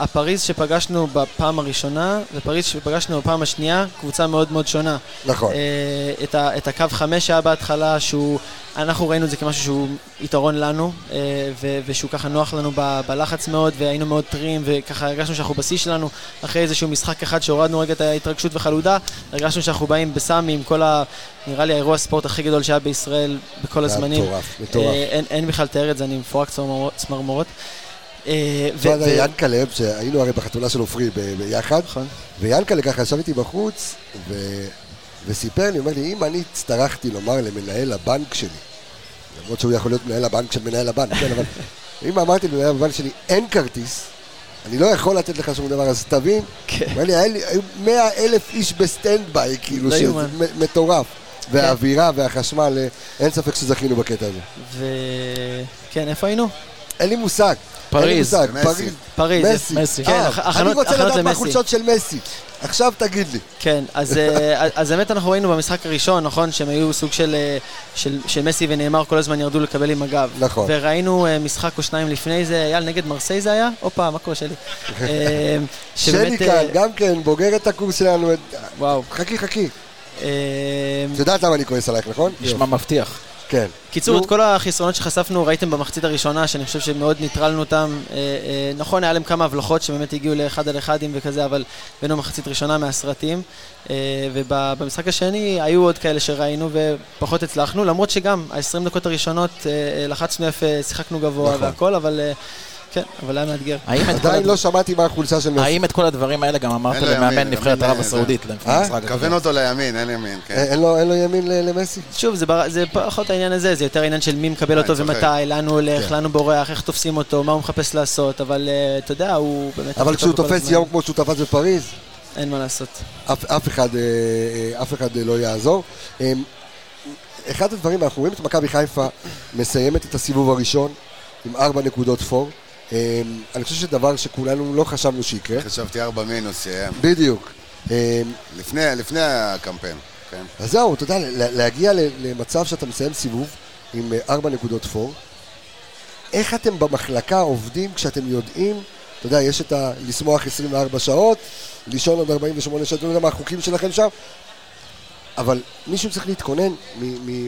הפריז שפגשנו בפעם הראשונה, ופריז שפגשנו בפעם השנייה, קבוצה מאוד מאוד שונה. נכון. אה, את, ה, את הקו חמש שהיה בהתחלה, שהוא, אנחנו ראינו את זה כמשהו שהוא יתרון לנו, אה, ו, ושהוא ככה נוח לנו ב, בלחץ מאוד, והיינו מאוד טריים, וככה הרגשנו שאנחנו בשיא שלנו, אחרי איזשהו משחק אחד שהורדנו רגע את ההתרגשות וחלודה, הרגשנו שאנחנו באים בסמי עם כל ה... נראה לי האירוע הספורט הכי גדול שהיה בישראל בכל הזמנים. מטורף, מטורף. אה, אין, אין בכלל לתאר את זה, אני מפורק צמרמורות. צמרמורות. אה, ו- ינקלה, שהיינו הרי בחתונה של עופרי ביחד, נכון. ויאנקלה ככה ישב איתי בחוץ. וסיפר לי, אומר לי, אם אני הצטרכתי לומר למנהל הבנק שלי, למרות שהוא יכול להיות מנהל הבנק של מנהל הבנק, כן, אבל אם אמרתי למנהל הבנק שלי אין כרטיס, אני לא יכול לתת לך שום דבר, אז תבין, כן. אומר לי, היו מאה אלף איש ב standby, כאילו, לא שזה מטורף. והאווירה והחשמל, אה, אין ספק שזכינו בקטע הזה. וכן, איפה היינו? אין לי מושג. פריז. פריז. פריז. מסי. מסי. כן, אה, הכ- אני הכנות- רוצה הכנות לדעת מה. החולשות של מסי. עכשיו תגיד לי. כן, אז, אה, אז באמת אנחנו ראינו במשחק הראשון, נכון, שהם היו סוג של, אה, של, של מסי ונאמר כל הזמן ירדו לקבל עם הגב. נכון. וראינו אה, משחק או שניים לפני זה, אייל נגד מרסיי זה היה? הופה, מה קורה שלי? אה, שלי אה, כאן, גם כן, בוגרת הקורס שלנו. וואו. חכי, חכי. אה, את יודעת למה אני כועס עלייך, נכון? נשמע מבטיח. כן. קיצור, נו, את כל החסרונות שחשפנו ראיתם במחצית הראשונה, שאני חושב שמאוד ניטרלנו אותם. אה, אה, נכון, היה להם כמה הבלחות שבאמת הגיעו לאחד על אחדים וכזה, אבל הבאנו מחצית ראשונה מהסרטים. אה, ובמשחק השני היו עוד כאלה שראינו ופחות הצלחנו, למרות שגם ה-20 דקות הראשונות אה, לחצנו יפה, שיחקנו גבוה נכון. והכל, אבל אה, כן, אבל היה מאתגר. עדיין לא שמעתי מה החולשה של מסי. האם את כל הדברים האלה גם אמרת למאמן נבחרת ערב אה, הסעודית? אה? כוון? אותו לימין, אין ימין, אה, כן. אין לו אין לו ימין ל- למסי? שוב, זה, פחות העניין הזה, זה יותר העניין של מי מקבל אני אותו. ומתי, לאן הוא הולך, כן. לאן הוא בורח, איך תופסים אותו, מה הוא מחפש לעשות, אבל אה, אתה יודע, הוא באמת... אבל כשהוא תופס. יום כמו שהוא תפס בפריז, אין מה לעשות. אף, אחד, אה, אה, אה, לא יעזור. אה, אחד הדברים, אנחנו רואים את מכבי חיפה מסיימת את הסיבוב הראשון עם ארבע נקודות פור. אה, אני חושב שדבר שכולנו לא חשבנו שיקרה. חשבתי ארבע מינוס סיים. בדיוק. אה, לפני לפני הקמפיין, כן. אז זהו, אתה יודע, לה- להגיע למצב שאתה מסיים סיבוב עם אה, ארבע נקודות פור, איך אתם במחלקה עובדים כשאתם יודעים, אתה יודע, יש את ה... לשמוח 24 שעות, לישון עוד 48 שעות, לא יודע מה החוקים שלכם שם, אבל מישהו צריך להתכונן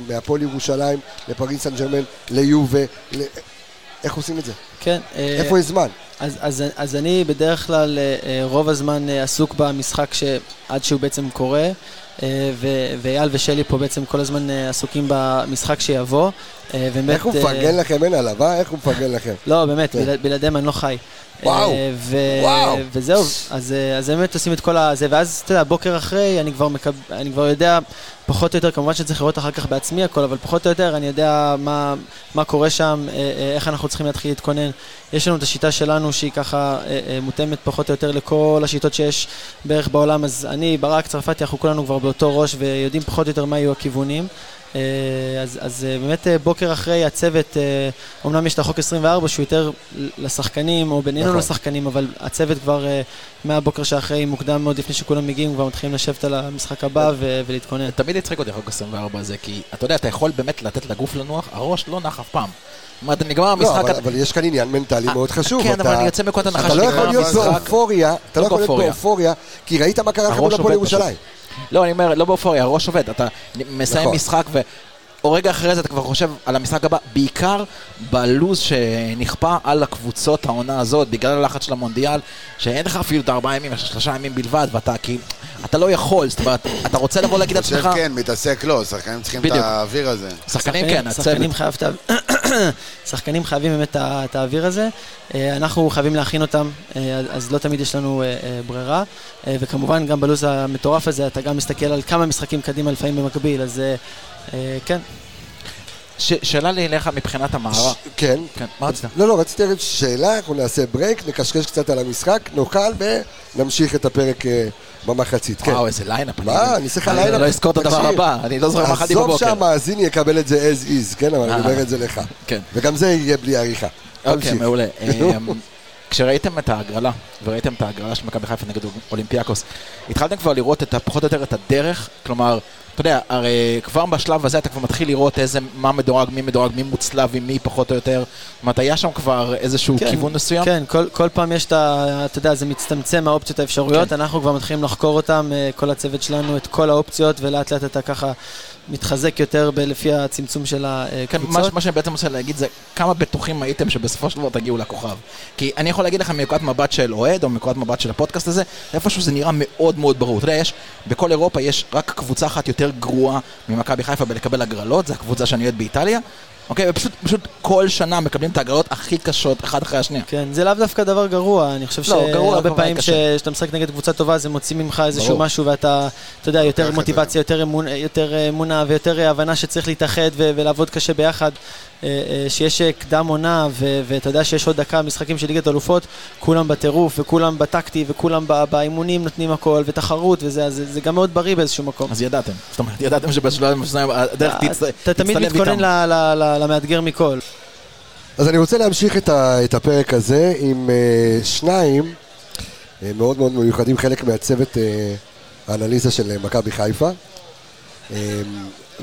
מהפועל ירושלים לפריס סן ג'רמן, ליובה, ל... איך עושים את זה? כן. אה, איפה יש זמן? אז, אז, אז אני בדרך כלל אה, אה, רוב הזמן עסוק במשחק ש... עד שהוא בעצם קורה, ואייל ושלי פה בעצם כל הזמן עסוקים במשחק שיבוא. אה, באמת, איך הוא מפרגן לכם? אין עליו, אה? איך הוא מפרגן לכם? לא, באמת, כן. בלע- בלעדיהם אני לא חי. וואו, אה, ו... וואו. וזהו, אז, אה, אז באמת עושים את כל הזה, ואז, אתה יודע, בוקר אחרי, אני כבר, מקב... אני כבר יודע, פחות או יותר, כמובן שצריך לראות אחר כך בעצמי הכל, אבל פחות או יותר אני יודע מה, מה קורה שם, אה, איך אנחנו צריכים להתחיל להתכונן. יש לנו את השיטה שלנו שהיא ככה מותאמת פחות או יותר לכל השיטות שיש בערך בעולם, אז אני, ברק, צרפתי, אנחנו כולנו כבר באותו ראש ויודעים פחות או יותר מה יהיו הכיוונים. אה, אז, אז אה, באמת אה, בוקר אחרי הצוות, אומנם יש את החוק 24 שהוא יותר לשחקנים או בינינו נכון. לשחקנים, אבל הצוות כבר מהבוקר שאחרי, מוקדם מאוד לפני שכולם מגיעים, כבר מתחילים לשבת על המשחק הבא ו- ולהתכונן. תמיד הצחיק אותי החוק 24 הזה, כי אתה יודע, אתה יכול באמת לתת לגוף לנוח, הראש לא נח אף פעם. זאת אומרת, נגמר לא, המשחק, אבל, אתה- אבל יש כאן עניין מנטלי מאוד חשוב. כן, אתה- אבל אני יוצא מנקודת הנחה אתה לא שנגמר יכול להיות המשחק- באופוריה, אתה לא לא יכול להיות באופוריה. כי ראית מה קרה לכם מול הפועל. ירושלים. לא, אני אומר, לא באופוריה, הראש עובד, אתה מסיים נכון. משחק ו... או רגע אחרי זה אתה כבר חושב על המשחק הבא, בעיקר בלוז שנכפה על הקבוצות העונה הזאת, בגלל הלחץ של המונדיאל, שאין לך אפילו את הארבעה ימים, יש שלושה ימים בלבד, ואתה כי... אתה לא יכול, זאת אומרת, אתה רוצה לבוא להגיד חושב לעצמך, כן, מתעסק לא, שחקנים צריכים את. האוויר הזה. שחקנים כן, הצוות. שחקנים, חייב, את ה- שחקנים חייבים באמת את האוויר הזה. אה, אנחנו חייבים להכין אותם, אה, אז לא תמיד יש לנו אה, ברירה. וכמובן, גם בלו"ז המטורף הזה, אתה גם מסתכל על כמה משחקים קדימה לפעמים במקביל, אז כן. ש- שאלה לי אליך מבחינת המערך. כן. כן, מה רצית? לא, לא, רציתי להגיד שאלה, אנחנו נעשה break, נקשקש קצת על המשחק, נאכל ונמשיך את הפרק במחצית. כן. וואו, איזה lineup. אני- מה, אני צריך אני lineup. לא אזכור את הדבר. הבא, אני לא זוכר מה אכלתי עזוב בבוקר. שהמאזין יקבל את זה as is, כן, אבל אני אה. אומר את זה לך. כן. וגם זה יהיה בלי עריכה. אוקיי. מעולה. אמ, כשראיתם את ההגרלה, וראיתם את ההגרלה של מכבי חיפה נגד אולימפיאקוס, התחלתם כבר לראות את, פחות או יותר את הדרך? כלומר, אתה יודע, הרי כבר בשלב הזה אתה כבר מתחיל לראות איזה, מה מדורג, מי מדורג, מי מוצלב עם מי פחות או יותר. זאת אומרת, היה שם כבר איזשהו כן, כיוון מסוים? כן, כל, כל פעם יש את ה... אתה יודע, זה מצטמצם האופציות האפשרויות, כן. אנחנו כבר מתחילים לחקור אותם, אה, כל הצוות שלנו, את כל האופציות, ולאט לאט אתה ככה מתחזק יותר ב- לפי הצמצום של כן, מה, הקבוצות. מה שאני בעצם רוצה להגיד זה כמה בטוחים הייתם שבסופו של דבר תגיעו לכוכב. כי אני יכול להגיד לכם מנקודת מבט של אוהד, או מנקודת מבט של הפודקאסט הזה, איפשהו זה נראה מאוד מאוד ברור. אתה יודע, יש, בכל אירופה יש רק קבוצה אחת יותר גרועה ממכבי חיפה בלקבל הגרלות, זו הקבוצה שאני אוהד באיטליה, אוקיי, ופשוט פשוט כל שנה מקבלים את ההגרלות הכי קשות אחד אחרי השנייה. כן, זה לאו דווקא דבר גרוע, אני חושב לא, גרוע, שהרבה אבל פעמים קשה. כשאתה משחק נגד קבוצה טובה זה מוציא ממך איזשהו ברור. משהו ואתה, אתה יודע, יותר לוקח את מוטיבציה, יותר אמון- יותר אמונה ויותר הבנה שצריך להתאחד ו- ולעבוד קשה ביחד, שיש אה, קדם עונה ואתה יודע שיש עוד דקה משחקים של ליגת אלופות, כולם בטירוף וכולם בטקטי וכולם באימונים נותנים הכל ותחרות וזה, אז זה זה גם מאוד בריא באיזשהו מקום. אז ידעתם. זאת אומרת, ידעתם שבשלב מסוים הדרך תצ- אתה תמיד תצטלב מתכונן איתם. ל- ל- ל- למאתגר מכל. אז אני רוצה להמשיך את, הפרק הזה עם שניים מאוד מאוד מיוחדים, חלק מהצוות האנליזה של מכבי חיפה.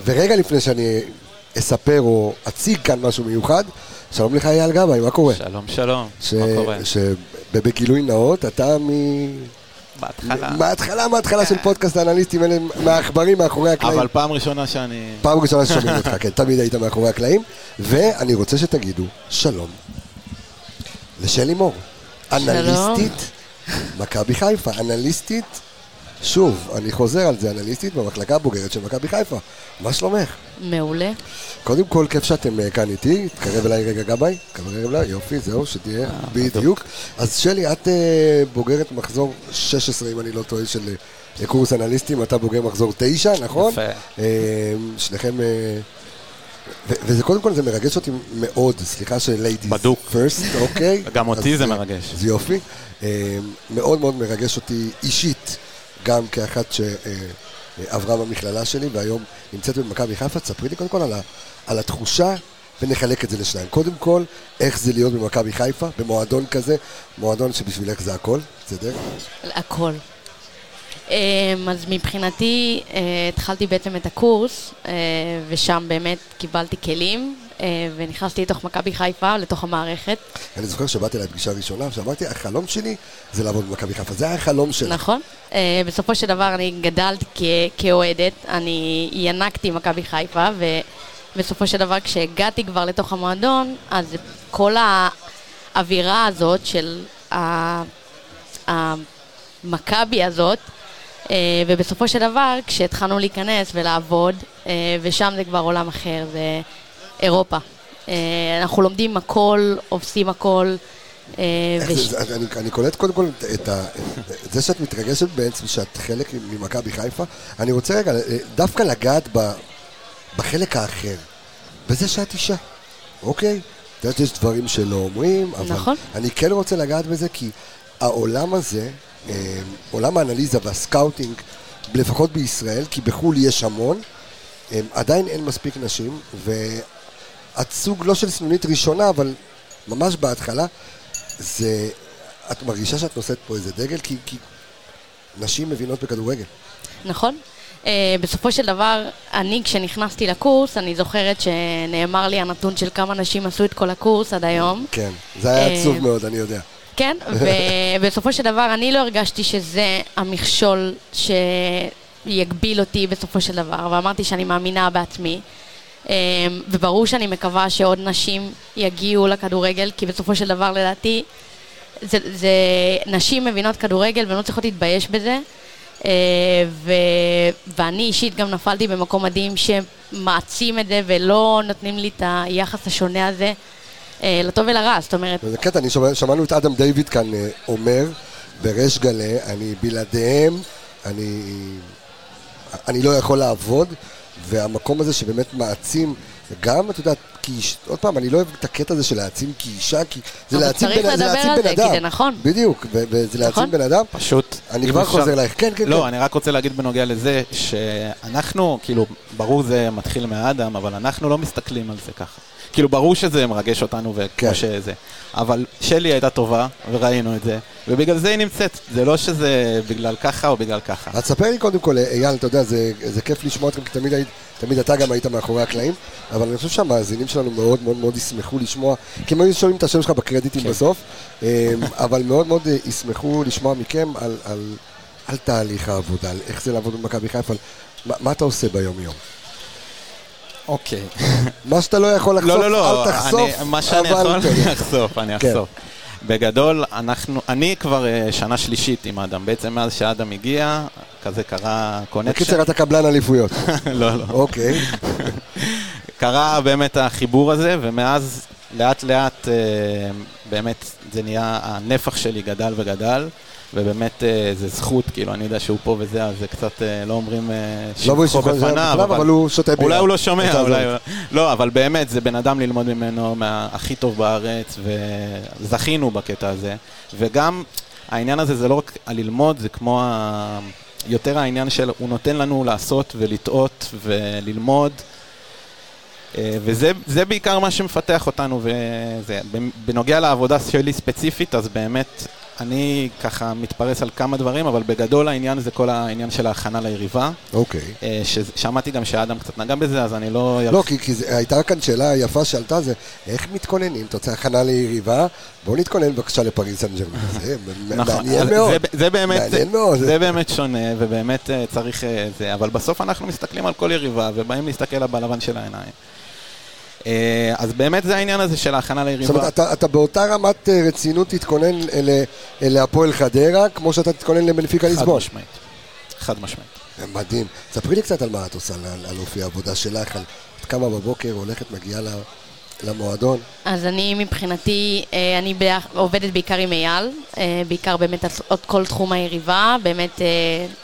ורגע לפני שאני אספר או אציג כאן משהו מיוחד, שלום לך אייל גבאי, מה קורה? שלום, שלום, ש- מה קורה? שבגילוי נאות, אתה מ... בהתחלה. מההתחלה, מההתחלה של פודקאסט האנליסטים, אלה מהעכברים מאחורי הקלעים. אבל פעם ראשונה שאני... פעם ראשונה ששומעים אותך, כן, תמיד היית מאחורי הקלעים. ואני רוצה שתגידו שלום לשלי מור, אנליסטית מכבי חיפה, אנליסטית, שוב, אני חוזר על זה, אנליסטית במחלקה הבוגרת של מכבי חיפה. מה שלומך? מעולה. קודם כל, כיף שאתם אה, כאן איתי, תקרב אליי רגע גבאי, תקרב אליי, יופי, זהו, שתהיה, בדיוק. אז שלי, את אה, בוגרת מחזור 16, אם אני לא טועה, של אה, קורס אנליסטים, אתה בוגר מחזור 9, נכון? יפה. אה, שניכם... אה, וזה קודם כל, זה מרגש אותי מאוד, סליחה של ladies בדוק. first, אוקיי? גם אותי זה אה, מרגש. זה יופי. אה, מאוד מאוד מרגש אותי אישית, גם כאחת שעברה במכללה שלי, והיום נמצאת במכבי חיפה. תספרי לי קודם כל על, ה, על התחושה, ונחלק את זה לשניים. קודם כל, איך זה להיות במכבי חיפה, במועדון כזה, מועדון שבשבילך זה הכל, בסדר? הכל. אמ, אז מבחינתי אה, התחלתי בעצם את הקורס, אה, ושם באמת קיבלתי כלים, אה, ונכנסתי לתוך מכבי חיפה, לתוך המערכת. אני זוכר שבאתי אליי פגישה ראשונה, ואמרתי, החלום שלי זה לעבוד במכבי חיפה. זה היה החלום שלך. נכון. אה, בסופו של דבר אני גדלתי כ- כאוהדת, אני ינקתי מכבי חיפה, ובסופו של דבר כשהגעתי כבר לתוך המועדון, אז כל האווירה הזאת של המכבי הזאת, אה, ובסופו של דבר כשהתחלנו להיכנס ולעבוד, אה, ושם זה כבר עולם אחר, זה אירופה. אה, אנחנו לומדים הכל, עושים הכל. אה, וש- זה, אני, אני קולט קודם כל את, ה, את זה שאת מתרגשת בעצם שאת חלק ממכבי חיפה. אני רוצה רגע אה, דווקא לגעת ב, בחלק האחר, בזה שאת אישה, אוקיי? את יודעת, יש דברים שלא אומרים, אבל נכון. אני כן רוצה לגעת בזה כי העולם הזה, עולם האנליזה והסקאוטינג, לפחות בישראל, כי בחו"ל יש המון, עדיין אין מספיק נשים, ואת סוג לא של סנונית ראשונה, אבל ממש בהתחלה, זה... את מרגישה שאת נושאת פה איזה דגל? כי, כי נשים מבינות בכדורגל. נכון. Uh, בסופו של דבר, אני כשנכנסתי לקורס, אני זוכרת שנאמר לי הנתון של כמה נשים עשו את כל הקורס עד היום. כן, זה היה אה, עצוב מאוד, אני יודע. כן, ובסופו של דבר אני לא הרגשתי שזה המכשול שיגביל אותי בסופו של דבר, ואמרתי שאני מאמינה בעצמי. Um, וברור שאני מקווה שעוד נשים יגיעו לכדורגל, כי בסופו של דבר לדעתי זה, זה נשים מבינות כדורגל והן לא צריכות להתבייש בזה. Uh, ו, ואני אישית גם נפלתי במקום מדהים שמעצים את זה ולא נותנים לי את היחס השונה הזה, uh, לטוב ולרע, זאת אומרת, וזה קטע, אני שומע, שמענו את אדם דיוויד כאן אה, אומר בריש גלי, אני בלעדיהם, אני, אני לא יכול לעבוד, והמקום הזה שבאמת מעצים, גם, את יודעת, כי, איש- עוד פעם, אני לא אוהב את הקטע הזה של להעצים כאישה, כי זה אבל להעצים צריך בן, זה לדבר להעצים על בן זה, כי אדם. זה נכון. בדיוק, וזה להעצים נכון. בן אדם. פשוט... אני כבר אפשר- חוזר אלייך, כן, כן, לא, כן. אני רק רוצה להגיד בנוגע לזה, שאנחנו, כאילו, ברור זה מתחיל מאדם, אבל אנחנו לא מסתכלים על זה ככה. כאילו, ברור שזה מרגש אותנו וכמו כן. שזה. אבל שלי הייתה טובה, וראינו את זה, ובגלל זה היא נמצאת. זה לא שזה בגלל ככה או בגלל ככה. אז ספר לי קודם כל, אייל, אתה יודע, זה, זה כיף לשמוע אתכם, כי תמיד, היית, תמיד אתה גם היית מאחורי הקלעים, אבל אני חושב שהמאזינים שלנו מאוד מאוד מאוד ישמחו לשמוע, כי הם היו שומעים את השם שלך בקרדיטים כן. בסוף, אמ, אבל מאוד מאוד אה, ישמחו לשמוע מכם על, על, על תהליך העבודה, על איך זה לעבוד במכבי חיפה, מה, מה אתה עושה ביום-יום. אוקיי. מה שאתה לא יכול לחשוף, לא, לא, לא, אל תחשוף, אני, מה שאני אבל... יכול. אני אחשוף, אני כן. אחשוף. בגדול, אנחנו, אני כבר אה, שנה שלישית עם אדם. בעצם מאז שאדם הגיע, כזה קרה קונקשן. בקיצר, אתה קבלן אליפויות. לא, לא. אוקיי, קרה באמת החיבור הזה, ומאז לאט לאט אה, באמת זה נהיה, הנפח שלי גדל וגדל, ובאמת אה, זה זכות, כאילו, אני יודע שהוא פה וזה, אז זה קצת, אה, לא אומרים אה, לא שבחו שבחו בפניו, בפניו, אבל הוא שותה בירה. אולי הוא לא שומע. אולי... הוא- לא, אבל באמת, זה בן אדם ללמוד ממנו, מהכי טוב בארץ, וזכינו בקטע הזה. וגם, העניין הזה זה לא רק הללמוד, זה כמו ה... יותר העניין של, הוא נותן לנו לעשות ולטעות וללמוד. וזה זה בעיקר מה שמפתח אותנו, וזה, בנוגע לעבודה שלי ספציפית, אז באמת, אני ככה מתפרס על כמה דברים, אבל בגדול העניין זה כל העניין של ההכנה ליריבה. אוקיי. אה, ששמעתי גם שאדם קצת נגע בזה, אז אני לא... לא, כי, כי זה, הייתה כאן שאלה יפה שעלתה, זה איך מתכוננים? אתה רוצה הכנה ליריבה? בואו נתכונן בבקשה לפריס סן ג'רמן. זה נכון, מעניין מאוד. זה, באמת, מעניין מאוד. זה באמת שונה, ובאמת אה, צריך אה, זה, אבל בסוף אנחנו מסתכלים על כל יריבה, ובאים להסתכל לה בלבן של העיניים. אה, אז באמת זה העניין הזה של ההכנה זאת ליריבה. אומרת, אתה, אתה באותה רמת אה, רצינות תתכונן אל- אל הפועל חדרה, כמו שאתה תתכונן לבנפיקה חד ליסבון. משמעית. חד משמעית. מדהים. ספרי לי קצת על מה את עושה, על, על אופי העבודה שלך, על את קמה בבוקר, הולכת, מגיעה ל- למועדון. אז אני מבחינתי, אה, אני ביח- עובדת בעיקר עם אייל, אה, בעיקר באמת על על כל תחום היריבה, באמת אה,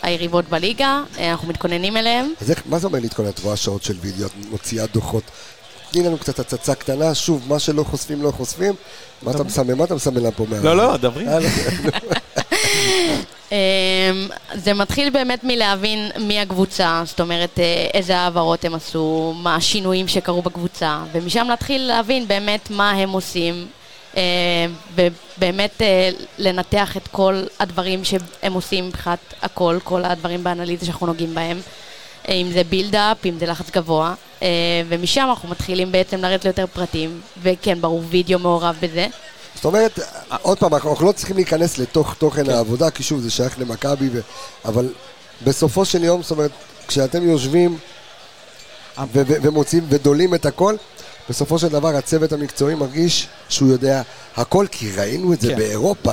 היריבות בליגה, אה, אנחנו מתכוננים אליהם. אז איך, מה זה אומר להתכונן? את רואה שעות של וידאו, את מוציאה דוחות. תני לנו קצת הצצה קטנה, שוב, מה שלא חושפים, לא חושפים. מה אתה מסמן? מה אתה מסמן לנו פה? מה- לא, לא, דברי. אה, לא. אמ, זה מתחיל באמת מלהבין מי הקבוצה, זאת אומרת אה, איזה העברות הם עשו, מה השינויים שקרו בקבוצה, ומשם להתחיל להבין באמת מה הם עושים, אה, ובאמת לנתח את כל הדברים שהם עושים מבחינת הכל, כל הדברים באנליזה שאנחנו נוגעים בהם, אם זה בילדאפ, אם זה לחץ גבוה, אה, ומשם אנחנו מתחילים בעצם לרדת ליותר פרטים, וכן, ברור, וידאו מעורב בזה. זאת אומרת, עוד פעם, אנחנו לא צריכים להיכנס לתוך תוכן העבודה, כי שוב, זה שייך למכבי, ו- אבל בסופו של יום, זאת אומרת, כשאתם יושבים ו- ו- ומוציאים ודולים את הכל, בסופו של דבר הצוות המקצועי מרגיש שהוא יודע הכל, כי ראינו את זה כן. באירופה.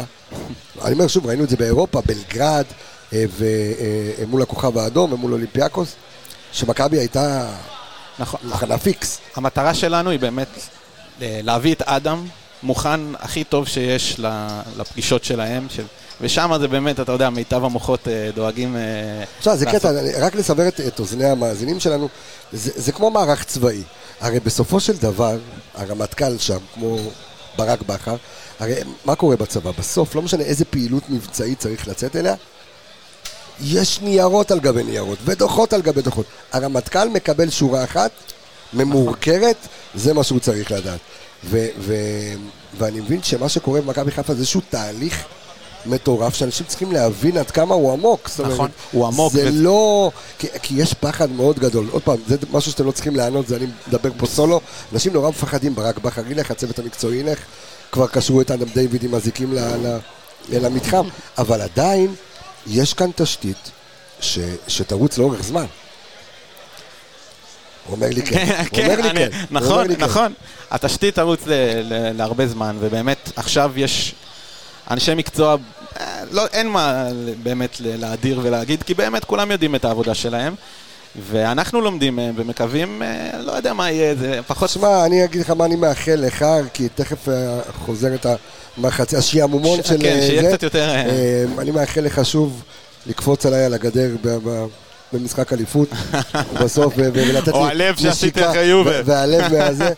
אני אומר שוב, ראינו את זה באירופה, בלגרד, ומול הכוכב האדום, ומול אולימפיאקוס, שמכבי הייתה נכון. מחנה פיקס. המטרה שלנו היא באמת אה, להביא את אדם מוכן הכי טוב שיש לפגישות שלהם, של... ושם זה באמת, אתה יודע, מיטב המוחות אה, דואגים... אה, עכשיו, זה קטע, רק לסבר את, את אוזני המאזינים שלנו, זה, זה כמו מערך צבאי. הרי בסופו של דבר, הרמטכ"ל שם, כמו ברק בכר, הרי מה קורה בצבא? בסוף, לא משנה איזה פעילות מבצעית צריך לצאת אליה, יש ניירות על גבי ניירות, ודוחות על גבי דוחות. הרמטכ"ל מקבל שורה אחת, ממורכרת, זה מה שהוא צריך לדעת. ו- ו- ואני מבין שמה שקורה במכבי חיפה זה איזשהו תהליך מטורף, שאנשים צריכים להבין עד כמה הוא עמוק. זאת אומרת, נכון, הוא עמוק זה וזה- לא... כי, כי יש פחד מאוד גדול. עוד פעם, זה משהו שאתם לא צריכים לענות, זה אני מדבר פה סולו. אנשים נורא מפחדים, ברק בכר ילך, הצוות המקצועי ילך, כבר קשרו את אדם דיוויד עם אזיקים ל- ל- למתחם, אבל עדיין יש כאן תשתית ש, שתרוץ לאורך זמן. הוא אומר לי כן. הוא אומר לי אני- כן. הוא אומר נכון, לי כן. נכון. התשתית תרוץ להרבה זמן, ובאמת עכשיו יש אנשי מקצוע, אה, לא, אין מה באמת להדיר ולהגיד, כי באמת כולם יודעים את העבודה שלהם. ואנחנו לומדים מהם ומקווים, אה, לא יודע מה יהיה, זה פחות... תשמע, אני אגיד לך מה אני מאחל לך, כי תכף אה, חוזרת המחצי, השעמומון ש- של כן, אה, שיהיה זה. קצת יותר, אני מאחל לך שוב לקפוץ עליי על הגדר ב- במשחק אליפות, בסוף, ולתת לי או הלב שעשיתי נשיקה, אחרי יובל. והלב מהזה.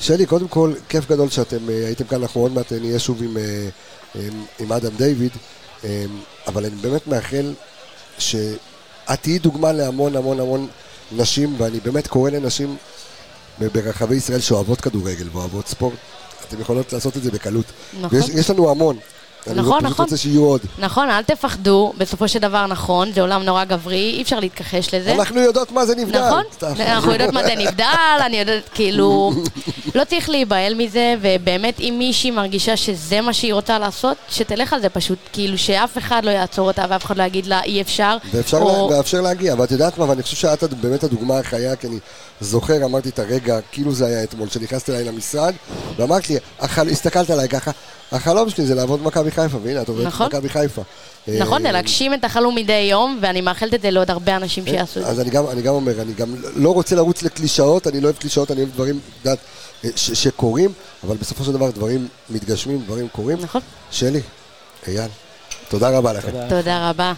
שלי, קודם כל, כיף גדול שאתם הייתם כאן, אנחנו עוד מעט נהיה שוב עם, עם, עם אדם דיוויד, אבל אני באמת מאחל שאת תהיי דוגמה להמון המון המון נשים, ואני באמת קורא לנשים ברחבי ישראל שאוהבות כדורגל ואוהבות ספורט, אתן יכולות לעשות את זה בקלות. נכון. ויש יש לנו המון. אני נכון, פשוט נכון. רוצה שיהיו עוד. נכון, אל תפחדו, בסופו של דבר נכון, זה עולם נורא גברי, אי אפשר להתכחש לזה. אנחנו יודעות מה זה נבדל. נכון. אנחנו יודעות מה זה נבדל, אני יודעת, כאילו, לא צריך להיבהל מזה, ובאמת אם מישהי מרגישה שזה מה שהיא רוצה לעשות, שתלך על זה פשוט, כאילו שאף אחד לא יעצור אותה ואף אחד לא יגיד לה אי אפשר. ואפשר או- לה- ואפשר להגיע, ואת יודעת מה, ואני חושב שאת באמת הדוגמה החיה, כי אני זוכר, אמרתי את הרגע, כאילו זה היה אתמול, שנכנסת אליי למשרד, ואמרת לי, "החל- הסתכלת עליי ככה, החלום שלי זה לעבוד במכבי חיפה, והנה, את עובדת נכון. במכבי חיפה. נכון, אה, להגשים את החלום מדי יום, ואני מאחלת את זה לעוד הרבה אנשים שיעשו את זה. אז אני גם, אני גם אומר, אני גם לא רוצה לרוץ לקלישאות, אני לא אוהב קלישאות, אני אוהב דברים, את יודעת, אה, ש- שקורים, אבל בסופו של דבר דברים מתגשמים, דברים קורים. נכון. שלי, אייל, תודה רבה לכם. תודה רבה.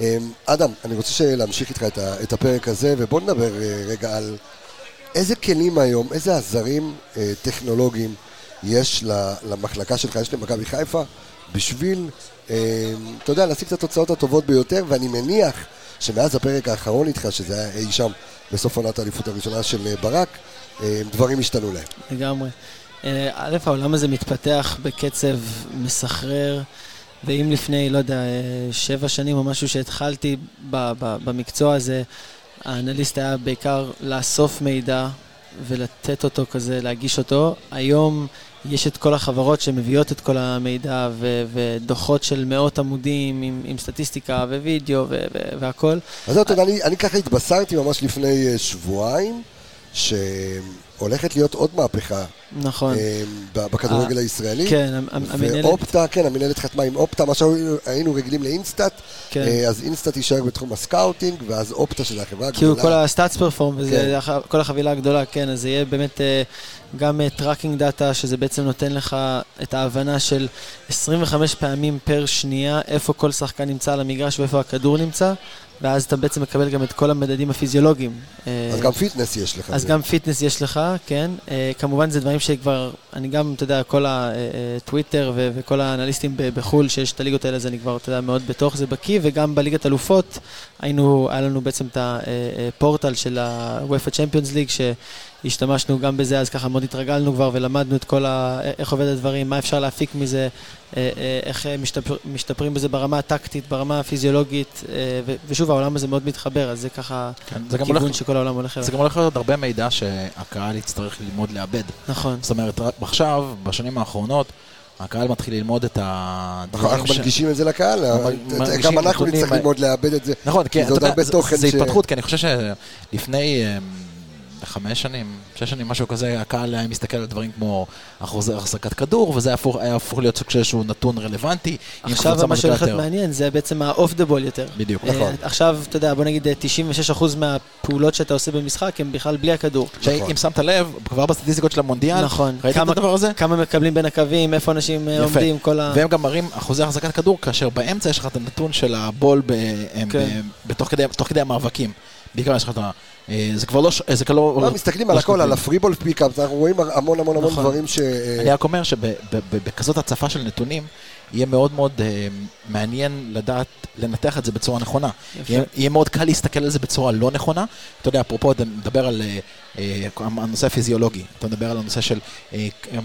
אמ, אדם, אני רוצה להמשיך איתך את ה- את הפרק הזה, ובוא נדבר אה, רגע על איזה כלים היום, איזה עזרים אה, טכנולוגיים יש למחלקה שלך, יש למכבי חיפה, בשביל, אה, אתה יודע, להשיג את התוצאות הטובות ביותר, ואני מניח שמאז הפרק האחרון איתך, שזה היה אי שם בסוף עונת האליפות הראשונה של אה, ברק, אה, דברים השתנו להם. לגמרי. א', העולם הזה מתפתח בקצב מסחרר, ואם לפני, לא יודע, שבע שנים או משהו שהתחלתי במקצוע הזה, האנליסט היה בעיקר לאסוף מידע ולתת אותו כזה, להגיש אותו. היום יש את כל החברות שמביאות את כל המידע ו- ודוחות של מאות עמודים עם, עם סטטיסטיקה ווידאו ו- ו- והכל. אז יודע, אני, אני ככה התבשרתי ממש לפני אה, שבועיים, שהולכת להיות עוד מהפכה נכון. אה, בכדורגל אה, הישראלי. כן, המ- המ- המנהלת... ואופטה, כן, המנהלת חתמה עם אופטה, מה שהיינו רגילים לאינסטאט, כן. אה, אז אינסטאט יישאר בתחום ה scouting, ואז אופטה, שזה החברה כאילו הגדולה. כל ה Stats Perform, כן. כל החבילה הגדולה, כן, אז זה יהיה באמת גם tracking data, שזה בעצם נותן לך את ההבנה של 25 פעמים per שנייה, איפה כל שחקן נמצא על המגרש ואיפה הכדור נמצא, ואז אתה בעצם מקבל גם את כל המדדים הפיזיולוגיים. אה, אז גם fitness יש לך. אז זה. גם fitness יש לך, כן. אה, כמובן זה דברים שכבר, אני גם, אתה יודע, כל הטוויטר וכל האנליסטים בחו"ל שיש את הליגות האלה, אז אני כבר, אתה יודע, מאוד בתוך זה בקיא, וגם בליגת אלופות, היינו, היה לנו בעצם את הפורטל של ה-UEFA Champions League, שהשתמשנו גם בזה, אז ככה מאוד התרגלנו כבר ולמדנו את כל ה... איך עובד הדברים, מה אפשר להפיק מזה, אה, אה, איך אה, משתפר, משתפרים בזה ברמה הטקטית, ברמה הפיזיולוגית, ו- ושוב, העולם הזה מאוד מתחבר, אז זה ככה כן, זה גם הכיוון הולך- שכל העולם הולך אליו. זה גם הולך להיות הרבה מידע שהקהל יצטרך ללמוד לאבד. נכון. זאת אומרת, עכשיו, בשנים האחרונות, הקהל מתחיל ללמוד את הדברים אנחנו מנגישים את זה לקהל, גם אנחנו נצטרך ללמוד לאבד את זה. נכון, כי כן, זה עוד הרבה זה- תוכן זה ש- התפתחות, כי אני חושב שלפני אמ, חמש שנים, שש שנים, משהו כזה, הקהל היה מסתכל על דברים כמו אחוזי החזקת כדור, וזה היה הפוך- היה הפוך להיות סוג של איזשהו נתון רלוונטי. עכשיו מה שהולך להיות. מעניין זה בעצם ה-off the ball יותר. בדיוק. אה, נכון. עכשיו, אתה יודע, בוא נגיד אה, 96% מהפעולות שאתה עושה במשחק הם בכלל בלי הכדור. שאם שמת לב, כבר בסטטיסטיקות של המונדיאל, נכון. ראית את כמה- הדבר הזה? כמה מקבלים בין הקווים, איפה אנשים אה, יפה. עומדים, כל ה... והם גם מראים אחוזי החזקת כדור, כאשר באמצע יש לך את הנתון של הבול כן. ב- בתוך כדי- תוך כדי המאבקים. בעיקר יש לך את ה... אה, זה כבר לא... ש- זה כבר לא... לא, מסתכלים על לא הכל, על. הפריבול פיקאפ, אנחנו רואים המון המון המון נכון. דברים ש... אני רק אומר שבכזאת הצפה של נתונים, יהיה מאוד מאוד אה, מעניין לדעת לנתח את זה בצורה נכונה. יהיה, מאוד קל להסתכל על זה בצורה לא נכונה. אתה יודע, אפרופו, אתה מדבר על אה, אה, הנושא הפיזיולוגי, אתה מדבר על הנושא של אה, אה,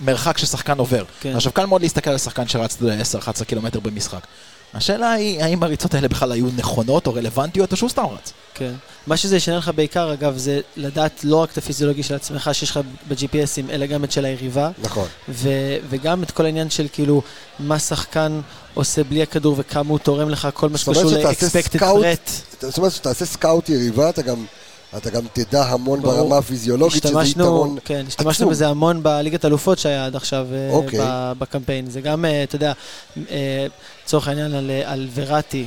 מרחק ששחקן עובר. כן. עכשיו, קל מאוד להסתכל על שחקן שרץ אתה יודע, 10-11 קילומטר במשחק. השאלה היא, האם הריצות האלה בכלל היו נכונות או רלוונטיות, או שהוא סתם רץ. כן. מה שזה ישנה לך בעיקר, אגב, זה לדעת לא רק את הפיזיולוגי של עצמך שיש לך ב-GPSים, אלא גם את של היריבה. נכון. ו- וגם את כל העניין של כאילו, מה שחקן עושה בלי הכדור וכמה הוא תורם לך, כל מה שקשור ל-expected threat. זאת אומרת שתעשה scout יריבה, אתה גם... אתה גם תדע המון ברור. ברמה הפיזיולוגית, שזה יתרון כן, השתמשנו עצום. בזה המון בליגת אלופות שהיה עד עכשיו אה, אוקיי. בקמפיין. זה גם, אה, אתה יודע, אה, לצורך העניין על, על וראטי,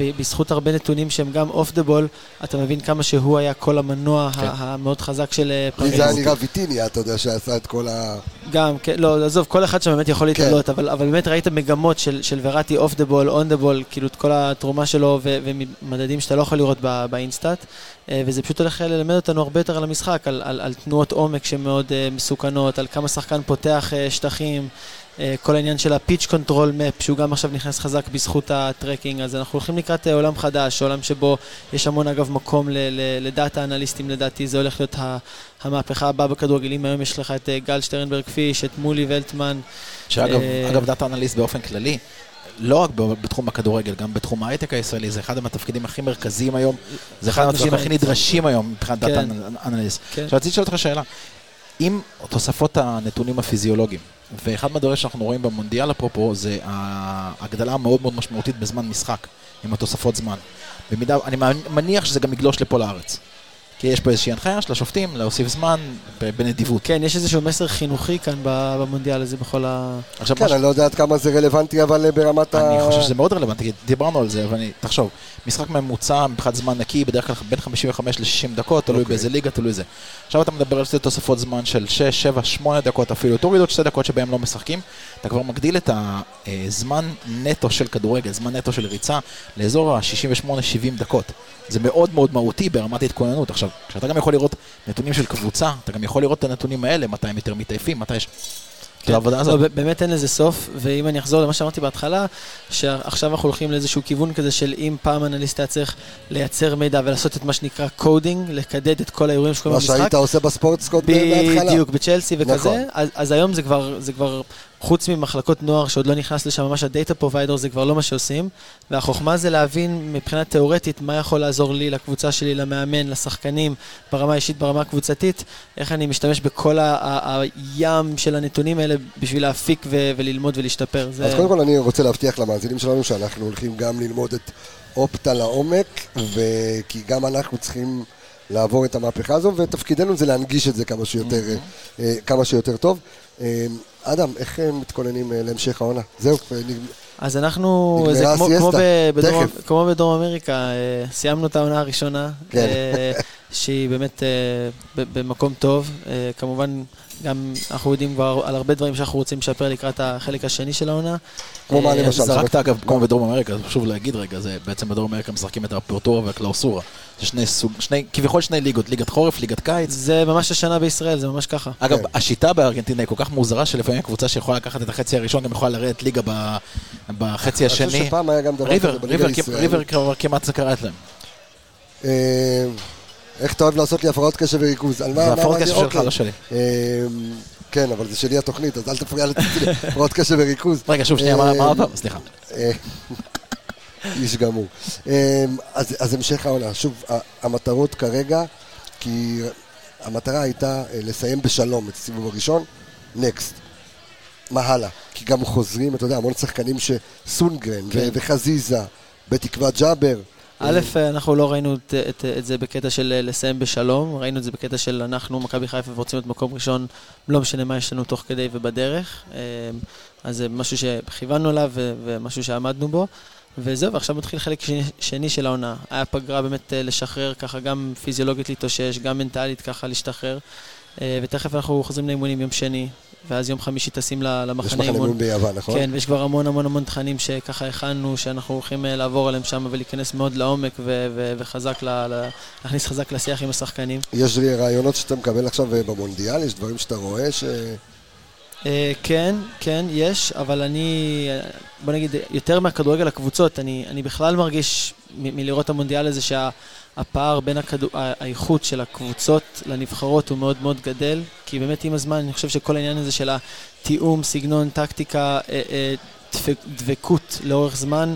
ב- בזכות הרבה נתונים שהם גם off the ball, אתה מבין כמה שהוא היה כל המנוע כן. המאוד חזק של אה, פריז. זה היה נראה ויטיניה, אתה יודע, שעשה את כל ה... גם, כן, לא, עזוב, כל אחד שם באמת יכול כן. להתעלות, אבל, אבל באמת ראית מגמות של, של וראטי off the ball, on the ball, כאילו את כל התרומה שלו ו- ומדדים שאתה לא יכול לראות ב- באינסטאט, אה, וזה פשוט הולך ללמד אותנו הרבה יותר על המשחק, על, על, על תנועות עומק שהן מאוד אה, מסוכנות, על כמה שחקן פותח שטחים, כל העניין של ה pitch control map, שהוא גם עכשיו נכנס חזק בזכות ה tracking, אז אנחנו הולכים לקראת אה, עולם חדש, עולם שבו יש המון אגב מקום ל data אנליסטים לדעתי, זה הולך להיות המהפכה הבאה בכדורגל, אם היום יש לך את אה, גל שטרנברג פיש, את מולי ולטמן, שאגב, אה, אגב, data analyst באופן כללי, לא רק בתחום הכדורגל, גם בתחום ההייטק הישראלי, זה אחד מהתפקידים הכי מרכזיים היום, זה אחד חד מהתפקידים הכי. נדרשים היום מבחינת data כן. אנליסט. כן. עכשיו רציתי לשאול אותך שאלה, אם תוספות הנתונים הפיזיולוגיים, ואחד מהדברים שאנחנו רואים במונדיאל אפרופו, זה ההגדלה המאוד מאוד משמעותית בזמן משחק, עם התוספות זמן. במידה, אני מניח שזה גם יגלוש לפה לארץ. כי יש פה איזושהי הנחיה של השופטים להוסיף זמן בנדיבות. כן, יש איזשהו מסר חינוכי כאן במונדיאל הזה בכל ה... עכשיו, כן, מה ש- אני לא יודע עד כמה זה רלוונטי, אבל אה, ברמת ה... אני חושב שזה מאוד רלוונטי, כי דיברנו על זה, אבל אני, תחשוב, משחק ממוצע מבחינת זמן נקי, בדרך כלל בין 55 ל-60 דקות, תלוי אוקיי. באיזה ליגה, תלוי זה. עכשיו אתה מדבר על שתי תוספות זמן של 6, 7, 8 דקות אפילו, תוריד עוד שתי דקות שבהם לא משחקים, אתה כבר מגדיל את הזמן נטו של כדורגל, זמן נטו של ריצה, לאזור ה-68-70 דקות. זה מאוד מאוד מהותי ברמת ההתכוננות. עכשיו, כשאתה גם יכול לראות נתונים של קבוצה, אתה גם יכול לראות את הנתונים האלה, מתי הם יותר מתעייפים, מתי יש... לא, הזאת. ב- באמת אין לזה סוף, ואם אני אחזור למה שאמרתי בהתחלה, שעכשיו אנחנו הולכים לאיזשהו כיוון כזה של אם פעם אנליסט היה צריך לייצר מידע ולעשות את מה שנקרא coding, לקדד את כל האירועים שקורים מה במשחק. שהיית עושה בספורטסקוט בהתחלה. בדיוק, בצ'לסי וכזה, נכון. אז, אז היום זה כבר, זה כבר, חוץ ממחלקות נוער שעוד לא נכנס לשם ממש ה data provider, זה כבר לא מה שעושים, והחוכמה זה להבין מבחינה תיאורטית מה יכול לעזור לי, לקבוצה שלי, למאמן, לשחקנים, ברמה האישית, ברמה הקבוצתית, איך אני משתמש בכל הים של הנתונים האלה בשביל להפיק ו- וללמוד ולהשתפר. זה... אז קודם כל אני רוצה להבטיח למאזינים שלנו שאנחנו הולכים גם ללמוד את Opta לעומק, כי גם אנחנו צריכים לעבור את המהפכה הזו, ותפקידנו זה להנגיש את זה כמה שיותר, אה, כמה שיותר טוב. אדם, איך הם מתכוננים אה, להמשך העונה? זהו, אה, נגמ- אז אנחנו, זה כמו, כמו, בדרום. כמו בדרום אמריקה, אה, סיימנו את העונה הראשונה, כן. אה, שהיא באמת אה, ב- במקום טוב. אה, כמובן, גם אנחנו יודעים כבר על הרבה דברים שאנחנו רוצים לשפר לקראת החלק השני של העונה. כמו מה אה, למשל? זרקת אגב, כמו בדרום אמריקה, חשוב להגיד רגע, זה בעצם בדרום אמריקה משחקים את הפרטורה והקלאוסורה. זה שני סוג, שני, כביכול שני ליגות, ליגת חורף, ליגת קיץ. זה ממש השנה בישראל, זה ממש ככה. אגב, כן. השיטה בארגנטינה היא כל כך מוזרה, שלפעמים קבוצה שיכולה לקחת את החצי הראשון גם יכולה לרדת ליגה ב- בחצי אני חושב השני. שפעם היה גם דבר ריבר, כזה בליגה ריבר, הישראלית. ריבר כבר כמעט זה קראת להם. איך אתה אוהב לעשות לי הפרעות קשב וריכוז? על מה? זה הפרעות קשב שלך, אוקיי. לא שלי. אה, כן, אבל זה שלי התוכנית, אז אל תפריע לי, הפרעות קשב וריכוז. רגע, שוב שנייה, מה מה עוד פעם? סליחה. אה, איש גמור. אה, אז, אז המשך העונה, שוב, המטרות כרגע, כי המטרה הייתה אה, לסיים בשלום את הסיבוב הראשון, נקסט. מה הלאה? כי גם חוזרים, אתה יודע, המון שחקנים שסונגרן כן. וחזיזה, בתקווה ג'אבר. א', אנחנו לא ראינו את, את, את זה בקטע של אה, לסיים בשלום, ראינו את זה בקטע של אנחנו, מכבי חיפה, רוצים להיות מקום ראשון, לא משנה מה יש לנו תוך כדי ובדרך. אה, אז זה משהו שכיוונו אליו ומשהו שעמדנו בו. וזהו, ועכשיו מתחיל חלק שני, שני של העונה. היה פגרה באמת אה, לשחרר, ככה גם פיזיולוגית להתאושש, גם מנטלית ככה להשתחרר. ותכף אנחנו חוזרים לאימונים יום שני, ואז יום חמישי טסים ל- יש למחנה לכם אימון. אימון ביוון, נכון? כן, ויש כבר המון המון המון תכנים שככה הכנו, שאנחנו הולכים אה, לעבור עליהם שם ולהיכנס מאוד לעומק ו- ו- וחזק, ל- ל- להכניס חזק לשיח עם השחקנים. יש לי רעיונות שאתה מקבל עכשיו אה, במונדיאל? יש דברים שאתה רואה ש... אה, כן, כן, יש, אבל אני, בוא נגיד, יותר מהכדורגל הקבוצות, אני, אני בכלל מרגיש מ- מלראות המונדיאל הזה שהפער בין הכדו, ה- האיכות של הקבוצות לנבחרות הוא מאוד מאוד גדל, כי באמת עם הזמן אני חושב שכל העניין הזה של התיאום, סגנון, טקטיקה, אה, אה, דבקות לאורך זמן,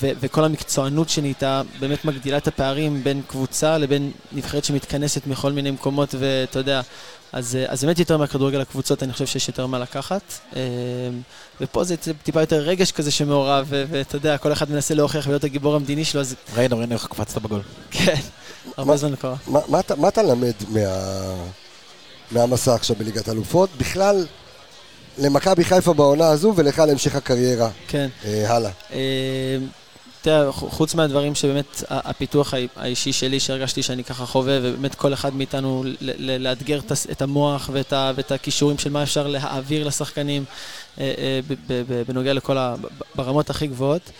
ו- וכל המקצוענות שנהייתה באמת מגדילה את הפערים בין קבוצה לבין נבחרת שמתכנסת מכל מיני מקומות, ואתה יודע, אז, אה, אז באמת יותר מהכדורגל הקבוצות, אני חושב שיש יותר מה לקחת. אה, ופה זה טיפה יותר רגש כזה שמעורב, ואתה יודע, כל אחד מנסה להוכיח ולהיות הגיבור המדיני שלו, אז ראינו, ראינו איך קפצת בגול. כן, הרבה זמן לא קרה. מה, אתה, למד מה, מהמסע עכשיו בליגת אלופות? בכלל, למכבי חיפה בעונה הזו ולך להמשך הקריירה. כן. אה, הלאה. אה, תראה, חוץ מהדברים שבאמת הפיתוח האי- האישי שלי שהרגשתי שאני ככה חווה, ובאמת כל אחד מאיתנו לאתגר את המוח ואת ה- ואת הכישורים של מה אפשר להעביר לשחקנים אה, אה, בנוגע לכל ה... ברמות הכי גבוהות.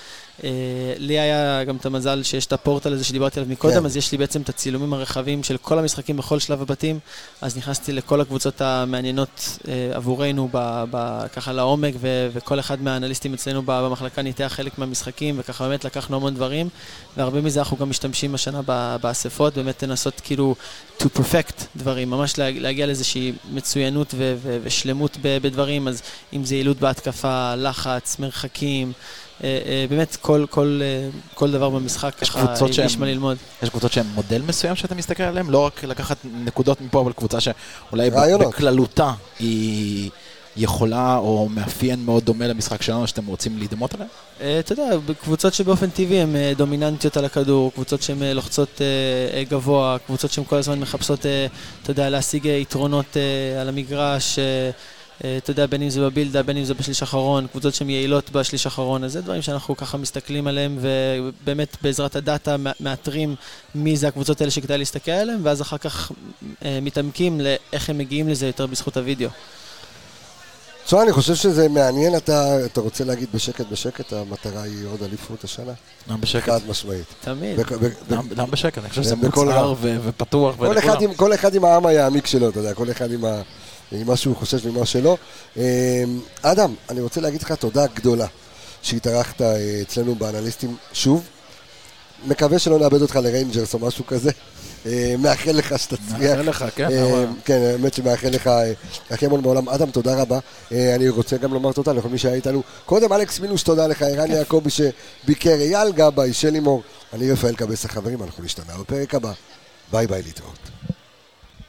אה, לי היה גם את המזל שיש את הפורטל הזה שדיברתי עליו מקודם, כן. אז יש לי בעצם את הצילומים הרחבים של כל המשחקים בכל שלב הבתים, אז נכנסתי לכל הקבוצות המעניינות אה, עבורנו, ב, ב, ככה לעומק, ו, וכל אחד מהאנליסטים אצלנו במחלקה ניתח חלק מהמשחקים, וככה באמת לקחנו המון דברים, והרבה מזה אנחנו גם משתמשים השנה באספות, באמת לנסות כאילו to perfect דברים, ממש לה, להגיע לאיזושהי מצוינות ו, ו, ושלמות בדברים, אז אם זה יעילות בהתקפה, לחץ, מרחקים, באמת כל, כל, אה, כל דבר במשחק, יש ככה יש מה ללמוד. יש קבוצות שהן מודל מסוים שאתה מסתכל עליהן? לא רק לקחת נקודות מפה, אבל קבוצה שאולי רעיונות. בכללותה היא יכולה או מאפיין מאוד דומה למשחק שלנו שאתם רוצים להידמות עליהם? אה, אתה יודע, קבוצות שבאופן טבעי הן אה, דומיננטיות על הכדור, קבוצות שהן אה, לוחצות אה, אה, גבוה, קבוצות שהן כל הזמן מחפשות, אה, אתה יודע, להשיג אה, יתרונות אה, על המגרש, אה, אה, אתה יודע, בין אם זה בבילדה, בין אם זה בשליש האחרון, קבוצות שהן יעילות בשליש האחרון, אז זה דברים שאנחנו ככה מסתכלים עליהם, ובאמת בעזרת הדאטה מא- מאתרים מי זה הקבוצות האלה שכדאי להסתכל עליהן, ואז אחר כך אה, מתעמקים לאיך הם מגיעים לזה יותר בזכות הוידאו. תשמע, אני חושב שזה מעניין, אתה, אתה רוצה להגיד בשקט בשקט, המטרה היא עוד אליפות השנה? גם בשקט. חד משמעית. תמיד. בק- בק- גם- גם בשקט, אני חושב שזה מוצהר ופתוח כל אחד, עם, כל אחד עם העם היעמיק שלו, אתה יודע, כל אחד עם, ה, עם מה שהוא חושב ומה שלא. אמ, אדם, אני רוצה להגיד לך תודה גדולה שהתארחת אה, אצלנו באנליסטים שוב. מקווה שלא נאבד אותך לריינג'רס או משהו כזה. אה, מאחל לך שתצליח. מאחל לך, כן, אה, אבל- כן, האמת שמאחל לך אה, הכי המון בעולם. אדם, תודה רבה. אה, אני רוצה גם לומר תודה לכל מי שהיה איתנו. קודם, אלכס מינוש, תודה לך. ערן יעקבי שביקר, אייל גבאי, שלי מור. אני רפאל קבס החברים, אנחנו נשתמע בפרק הבא. ביי ביי להתראות.